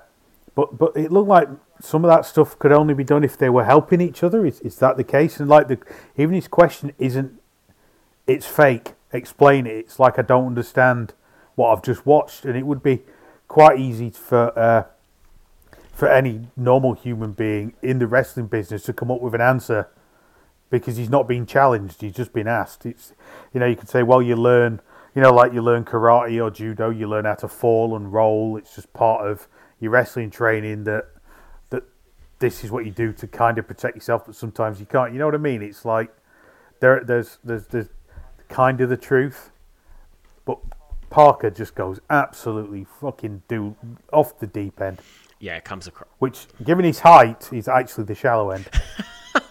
but but it looked like some of that stuff could only be done if they were helping each other. Is is that the case? And like the even his question isn't, it's fake. Explain it. It's like I don't understand what I've just watched, and it would be quite easy for. Uh, for any normal human being in the wrestling business to come up with an answer because he's not being challenged. He's just been asked. It's you know you could say, well, you learn, you know, like you learn karate or judo, you learn how to fall and roll. It's just part of your wrestling training that that this is what you do to kind of protect yourself, but sometimes you can't. You know what I mean? It's like there, there's there's there's kind of the truth, but Parker just goes absolutely fucking do off the deep end. Yeah, it comes across. Which, given his height, is actually the shallow end. (laughs)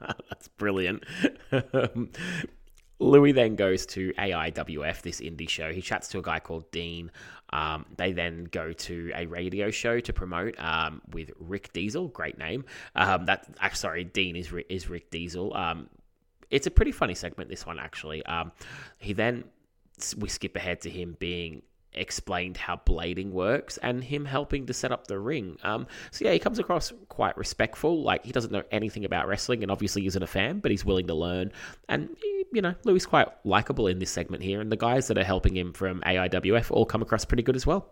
That's brilliant. (laughs) Louis then goes to AIWF, this indie show. He chats to a guy called Dean. Um, they then go to a radio show to promote um, with Rick Diesel. Great name. Um, that uh, sorry, Dean is is Rick Diesel. Um, it's a pretty funny segment. This one actually. Um, he then we skip ahead to him being explained how blading works and him helping to set up the ring. Um, so yeah, he comes across quite respectful. Like he doesn't know anything about wrestling and obviously isn't a fan, but he's willing to learn. And you know, Louis quite likable in this segment here, and the guys that are helping him from AIWF all come across pretty good as well.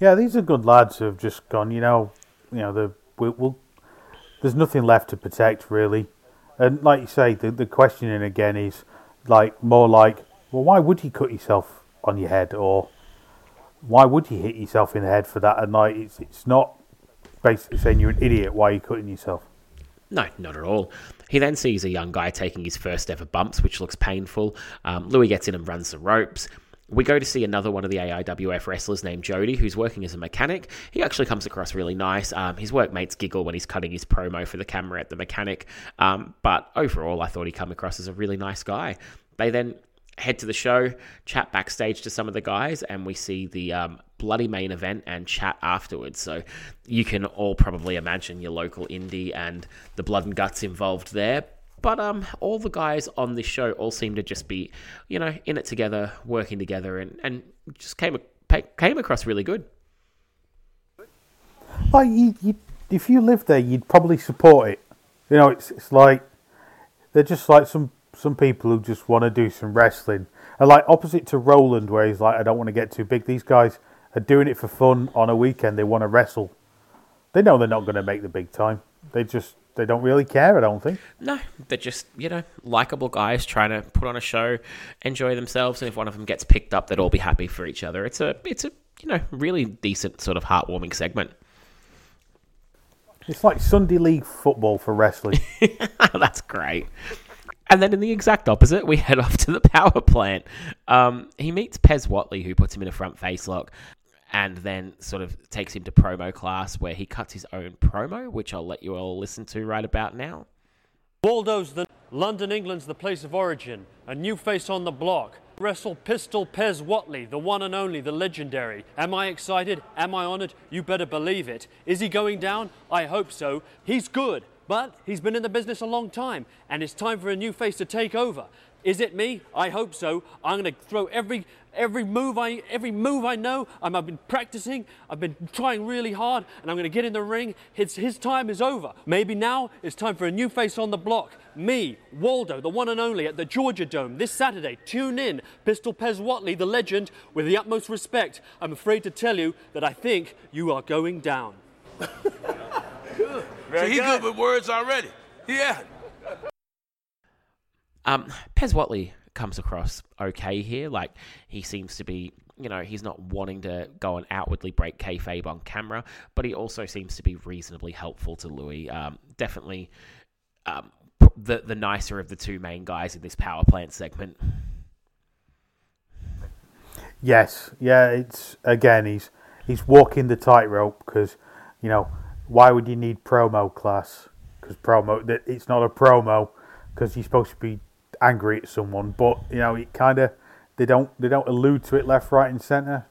Yeah, these are good lads who have just gone. You know, you know the we'll, we'll, there's nothing left to protect really, and like you say, the the questioning again is like more like, well, why would he cut yourself on your head, or why would you hit yourself in the head for that? And like, it's it's not basically saying you're an idiot. Why are you cutting yourself? No, not at all. He then sees a young guy taking his first ever bumps, which looks painful. Um, Louis gets in and runs the ropes. We go to see another one of the AIWF wrestlers named Jody, who's working as a mechanic. He actually comes across really nice. Um, his workmates giggle when he's cutting his promo for the camera at the mechanic. Um, but overall, I thought he come across as a really nice guy. They then head to the show, chat backstage to some of the guys, and we see the um, bloody main event and chat afterwards. So you can all probably imagine your local indie and the blood and guts involved there. But um, all the guys on this show all seem to just be, you know, in it together, working together, and, and just came came across really good. Like you, you, if you lived there, you'd probably support it. You know, it's it's like they're just like some some people who just want to do some wrestling. And like opposite to Roland, where he's like, I don't want to get too big. These guys are doing it for fun on a weekend. They want to wrestle. They know they're not going to make the big time. They just they don't really care. I don't think. No, they're just you know likable guys trying to put on a show, enjoy themselves, and if one of them gets picked up, they'd all be happy for each other. It's a it's a you know really decent sort of heartwarming segment. It's like Sunday league football for wrestling. (laughs) That's great. And then in the exact opposite, we (laughs) head off to the power plant. Um, he meets Pez Whatley, who puts him in a front face lock, and then sort of takes him to promo class where he cuts his own promo, which I'll let you all listen to right about now. Waldo's the London, England's the place of origin. A new face on the block. Wrestle Pistol Pez Whatley, the one and only, the legendary. Am I excited? Am I honored? You better believe it. Is he going down? I hope so. He's good, but he's been in the business a long time, and it's time for a new face to take over. Is it me? I hope so. I'm going to throw every every move I every move I know. i have been practicing. I've been trying really hard, and I'm going to get in the ring. His his time is over. Maybe now it's time for a new face on the block. Me, Waldo, the one and only, at the Georgia Dome this Saturday. Tune in, Pistol Pez Whatley, the legend. With the utmost respect, I'm afraid to tell you that I think you are going down. (laughs) Very he good with words already. Yeah. Um, Pez Whatley comes across okay here. Like he seems to be, you know, he's not wanting to go and outwardly break kayfabe on camera, but he also seems to be reasonably helpful to Louis. Um, definitely, um, the the nicer of the two main guys in this power plant segment. Yes, yeah. It's again, he's he's walking the tightrope because you know why would you need promo class? Because promo, it's not a promo because you're supposed to be angry at someone, but you know it kind of they don't they don't allude to it left, right, and centre.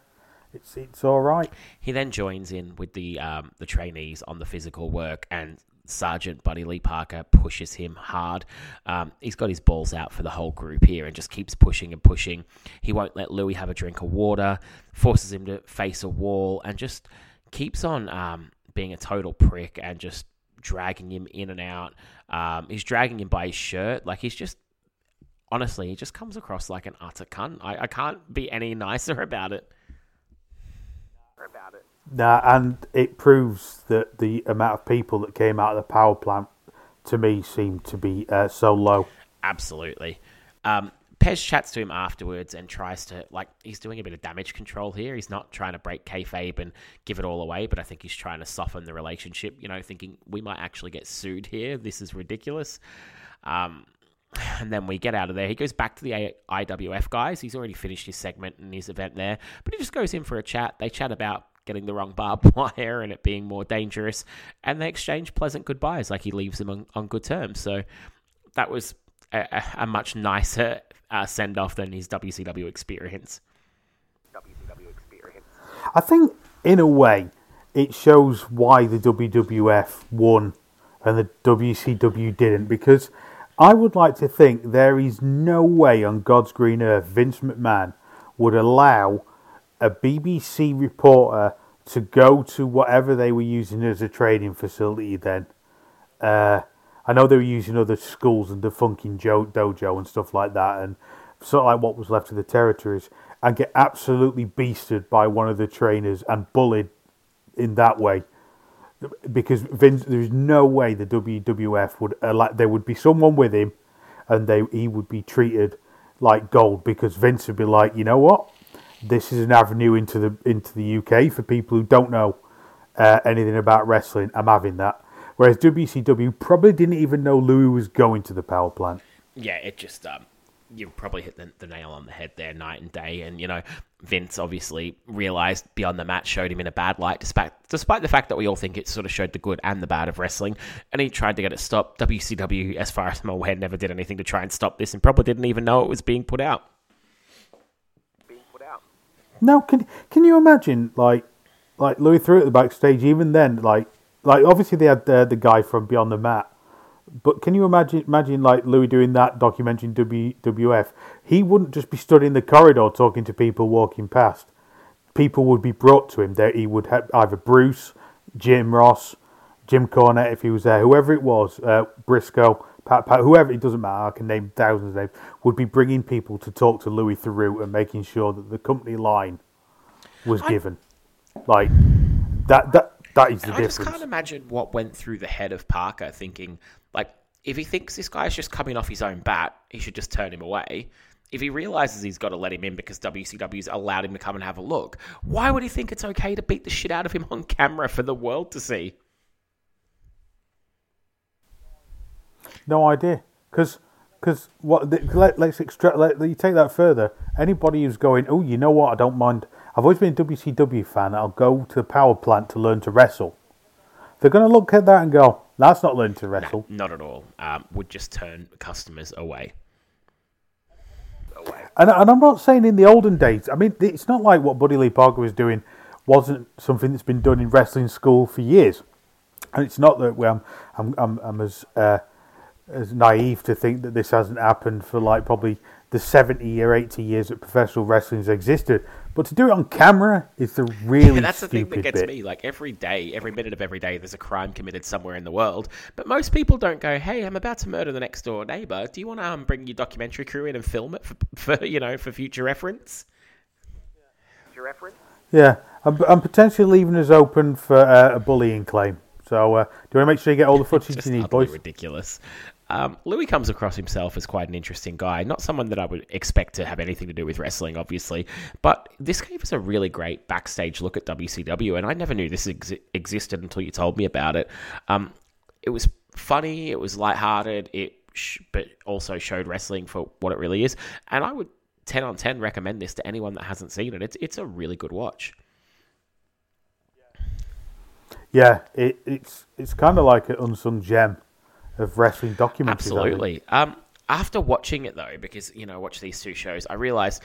It's it's all right. He then joins in with the um, the trainees on the physical work, and Sergeant Buddy Lee Parker pushes him hard. Um, he's got his balls out for the whole group here and just keeps pushing and pushing. He won't let Louis have a drink of water, forces him to face a wall, and just keeps on um, being a total prick and just dragging him in and out. Um, he's dragging him by his shirt. Like he's just, honestly, he just comes across like an utter cunt. I, I can't be any nicer about (laughs) it. About it. Nah, and it proves that the amount of people that came out of the power plant to me seemed to be uh, so low. Absolutely. Um, Pez chats to him afterwards and tries to like he's doing a bit of damage control here. He's not trying to break kayfabe and give it all away, but I think he's trying to soften the relationship. You know, thinking we might actually get sued here. This is ridiculous. Um, (sighs) and then we get out of there. He goes back to the IWF guys. He's already finished his segment and his event there, but he just goes in for a chat. They chat about getting the wrong barbed (laughs) wire and it being more dangerous, and they exchange pleasant goodbyes. Like he leaves them on, on good terms. So that was a, a, a much nicer uh, send off than his WCW experience. WCW experience. I think, in a way, it shows why the WWF won and the WCW didn't. Because I would like to think there is no way on God's green earth Vince McMahon would allow a BBC reporter to go to whatever they were using as a training facility then. Uh, I know they were using other schools and the Funkin' jo- Dojo and stuff like that, and sort of like what was left of the territories, and get absolutely beasted by one of the trainers and bullied in that way. Because Vince, there's no way the WWF would allow. There would be someone with him, and they he would be treated like gold. Because Vince would be like, you know what, this is an avenue into the into the UK for people who don't know uh, anything about wrestling. I'm having that. Whereas WCW probably didn't even know Louis was going to the power plant. Yeah, it just um, you probably hit the, the nail on the head there, night and day. And you know, Vince obviously realized Beyond the Mat showed him in a bad light, despite despite the fact that we all think it sort of showed the good and the bad of wrestling. And he tried to get it stopped. WCW, as far as I'm aware, never did anything to try and stop this, and probably didn't even know it was being put out. Being put out. No, can can you imagine like like Louis threw it at the backstage? Even then, like like obviously they had uh, the guy from Beyond the Mat, but can you imagine imagine like Louis doing that documentary in WWF? He wouldn't just be stood in the corridor talking to people walking past. People would be brought to him. There, he would have either Bruce, Jim Ross, Jim Cornette if he was there, whoever it was, uh, Briscoe, Pat, Pat, whoever it doesn't matter. I can name thousands of names. Would be bringing people to talk to Louis Theroux and making sure that the company line was given. Like that. That that is the And I just can't imagine what went through the head of Parker thinking, like, if he thinks this guy's just coming off his own bat, he should just turn him away. If he realizes he's got to let him in because WCW's allowed him to come and have a look, why would he think it's okay to beat the shit out of him on camera for the world to see? No idea, because because what let, let's extract. Let, you take that further. Anybody who's going, oh, you know what? I don't mind. I've always been a WCW fan. I'll go to the power plant to learn to wrestle. They're going to look at that and go, that's not learning to wrestle. Not at all. Um, would just turn customers away. And, and I'm not saying in the olden days. I mean, it's not like what Buddy Lee Parker was doing wasn't something that's been done in wrestling school for years. And it's not that well, I'm, I'm, I'm as uh, as naive to think that this hasn't happened for like probably the 70 or 80 years that professional wrestling's existed. But to do it on camera is the really That's the thing that gets bit. me. Like every day, every minute of every day, there's a crime committed somewhere in the world. But most people don't go, "Hey, I'm about to murder the next door neighbor. Do you want to um, bring your documentary crew in and film it for, for you know for future reference?" Your reference? Yeah, I'm, I'm potentially leaving us open for uh, a bullying claim. So uh, do you want to make sure you get all the (laughs) footage Just you need, utterly boys? ridiculous. Um, Louis comes across himself as quite an interesting guy. Not someone that I would expect to have anything to do with wrestling, obviously. But this gave us a really great backstage look at WCW, and I never knew this ex- existed until you told me about it. Um, it was funny, it was lighthearted, it sh- but also showed wrestling for what it really is. And I would 10 on 10 recommend this to anyone that hasn't seen it. It's, it's a really good watch. Yeah, it, it's it's kind of like an unsung gem of wrestling documentaries. Absolutely. Um, after watching it though, because you know, I watch these two shows, I realized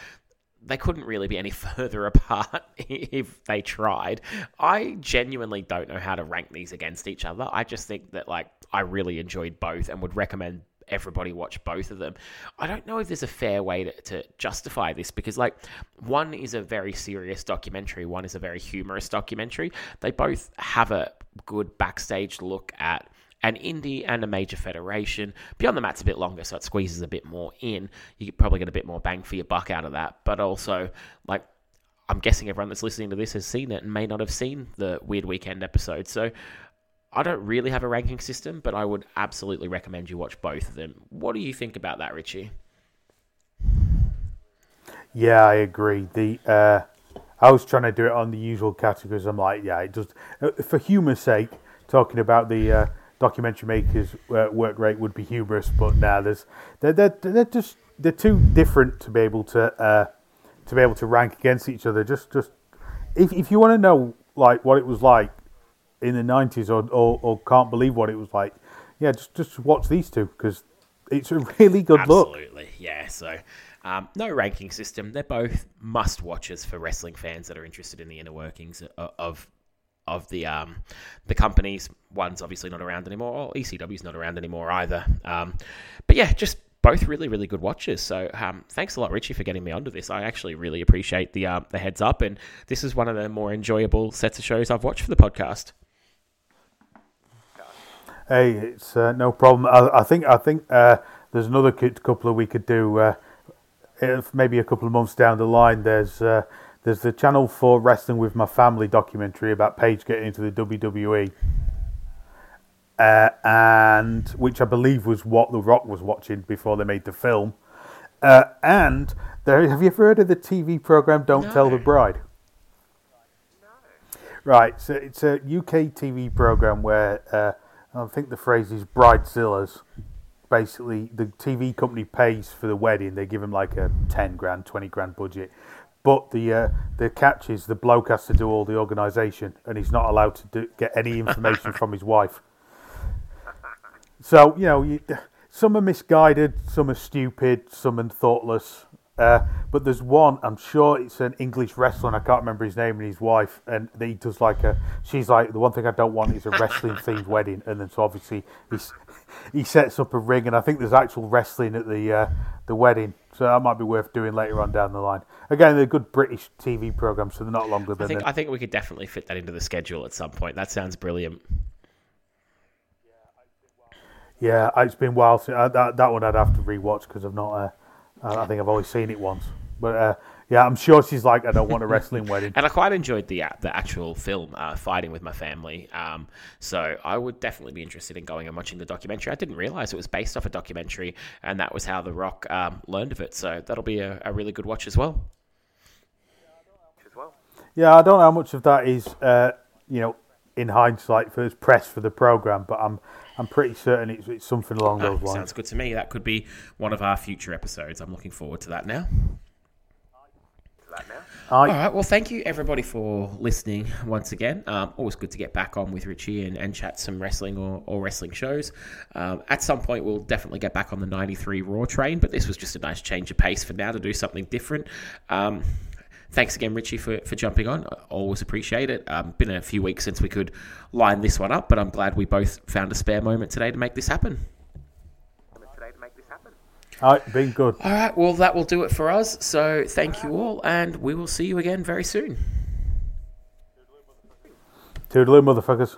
they couldn't really be any (laughs) further apart (laughs) if they tried. I genuinely don't know how to rank these against each other. I just think that like I really enjoyed both and would recommend everybody watch both of them. I don't know if there's a fair way to, to justify this because like one is a very serious documentary, one is a very humorous documentary. They both have a good backstage look at an indie and a major federation. Beyond the Mat's a bit longer, so it squeezes a bit more in. You could probably get a bit more bang for your buck out of that. But also, like, I'm guessing everyone that's listening to this has seen it and may not have seen the Weird Weekend episode. So I don't really have a ranking system, but I would absolutely recommend you watch both of them. What do you think about that, Richie? Yeah, I agree. The uh, I was trying to do it on the usual categories. I'm like, yeah, it just uh, for humour's sake, talking about the uh, documentary makers' uh, work rate would be humorous, but now nah, there's they're, they're they're just they're too different to be able to uh, to be able to rank against each other. Just just if if you want to know like what it was like in the '90s or, or or can't believe what it was like, yeah, just just watch these two because it's a (laughs) really good Absolutely, look. Absolutely, yeah. So. Um, no ranking system. They're both must watches for wrestling fans that are interested in the inner workings of, of of the um, the companies. One's obviously not around anymore. Or ECW's not around anymore either. Um, but yeah, just both really really good watches. So um, thanks a lot, Richie, for getting me onto this. I actually really appreciate the uh, the heads up, and this is one of the more enjoyable sets of shows I've watched for the podcast. Hey, it's uh, no problem. I, I, think I think uh, there's another couple of we could do. Uh, maybe a couple of months down the line. There's uh, there's the Channel 4 Wrestling with My Family documentary about Paige getting into the WWE. Uh, and which I believe was what The Rock was watching before they made the film. Uh, and there, have you ever heard of the TV program Don't no. Tell the Bride? No. Right, so it's a UK TV program where uh, I think the phrase is bridezillas. Basically, the TV company pays for the wedding. They give them like a ten grand, twenty grand budget, but the uh, the catch is the bloke has to do all the organisation, and he's not allowed to do, get any information from his wife. So you know, you, some are misguided, some are stupid, some are thoughtless. Uh, but there's one, I'm sure it's an English wrestler, and I can't remember his name and his wife, and he does like a. She's like the one thing I don't want is a wrestling themed wedding, and then so obviously he's he sets up a ring, and I think there's actual wrestling at the uh, the wedding, so that might be worth doing later on down the line. Again, they're good British TV programs, so they're not longer than. I think, I think we could definitely fit that into the schedule at some point. That sounds brilliant. Yeah, it's been a while since uh, that that one I'd have to rewatch because I've not. Uh, I think I've only seen it once, but uh, yeah, I'm sure she's like, I don't want a (laughs) wrestling wedding. And I quite enjoyed the uh, the actual film, uh, Fighting with My Family. Um, so I would definitely be interested in going and watching the documentary. I didn't realize it was based off a documentary, and that was how The Rock um, learned of it. So that'll be a, a, really good watch as well. Yeah, I don't know how much of that is, uh, you know, in hindsight for press for the program, but I'm I'm pretty certain it's, it's something along those lines. Sounds good to me. That could be one of our future episodes. I'm looking forward to that now that now. All right. Well, thank you everybody for listening once again. Um, always good to get back on with Richie and, and chat some wrestling or, or wrestling shows. Um, at some point, we'll definitely get back on the 93 Raw train, but this was just a nice change of pace for now to do something different. Um, thanks again, Richie, for, for jumping on. I always appreciate it. Um, been a few weeks since we could line this one up, but I'm glad we both found a spare moment today to make this happen. All right, been good. All right, well, that will do it for us. So thank you all, and we will see you again very soon. Toodaloo, motherfuckers.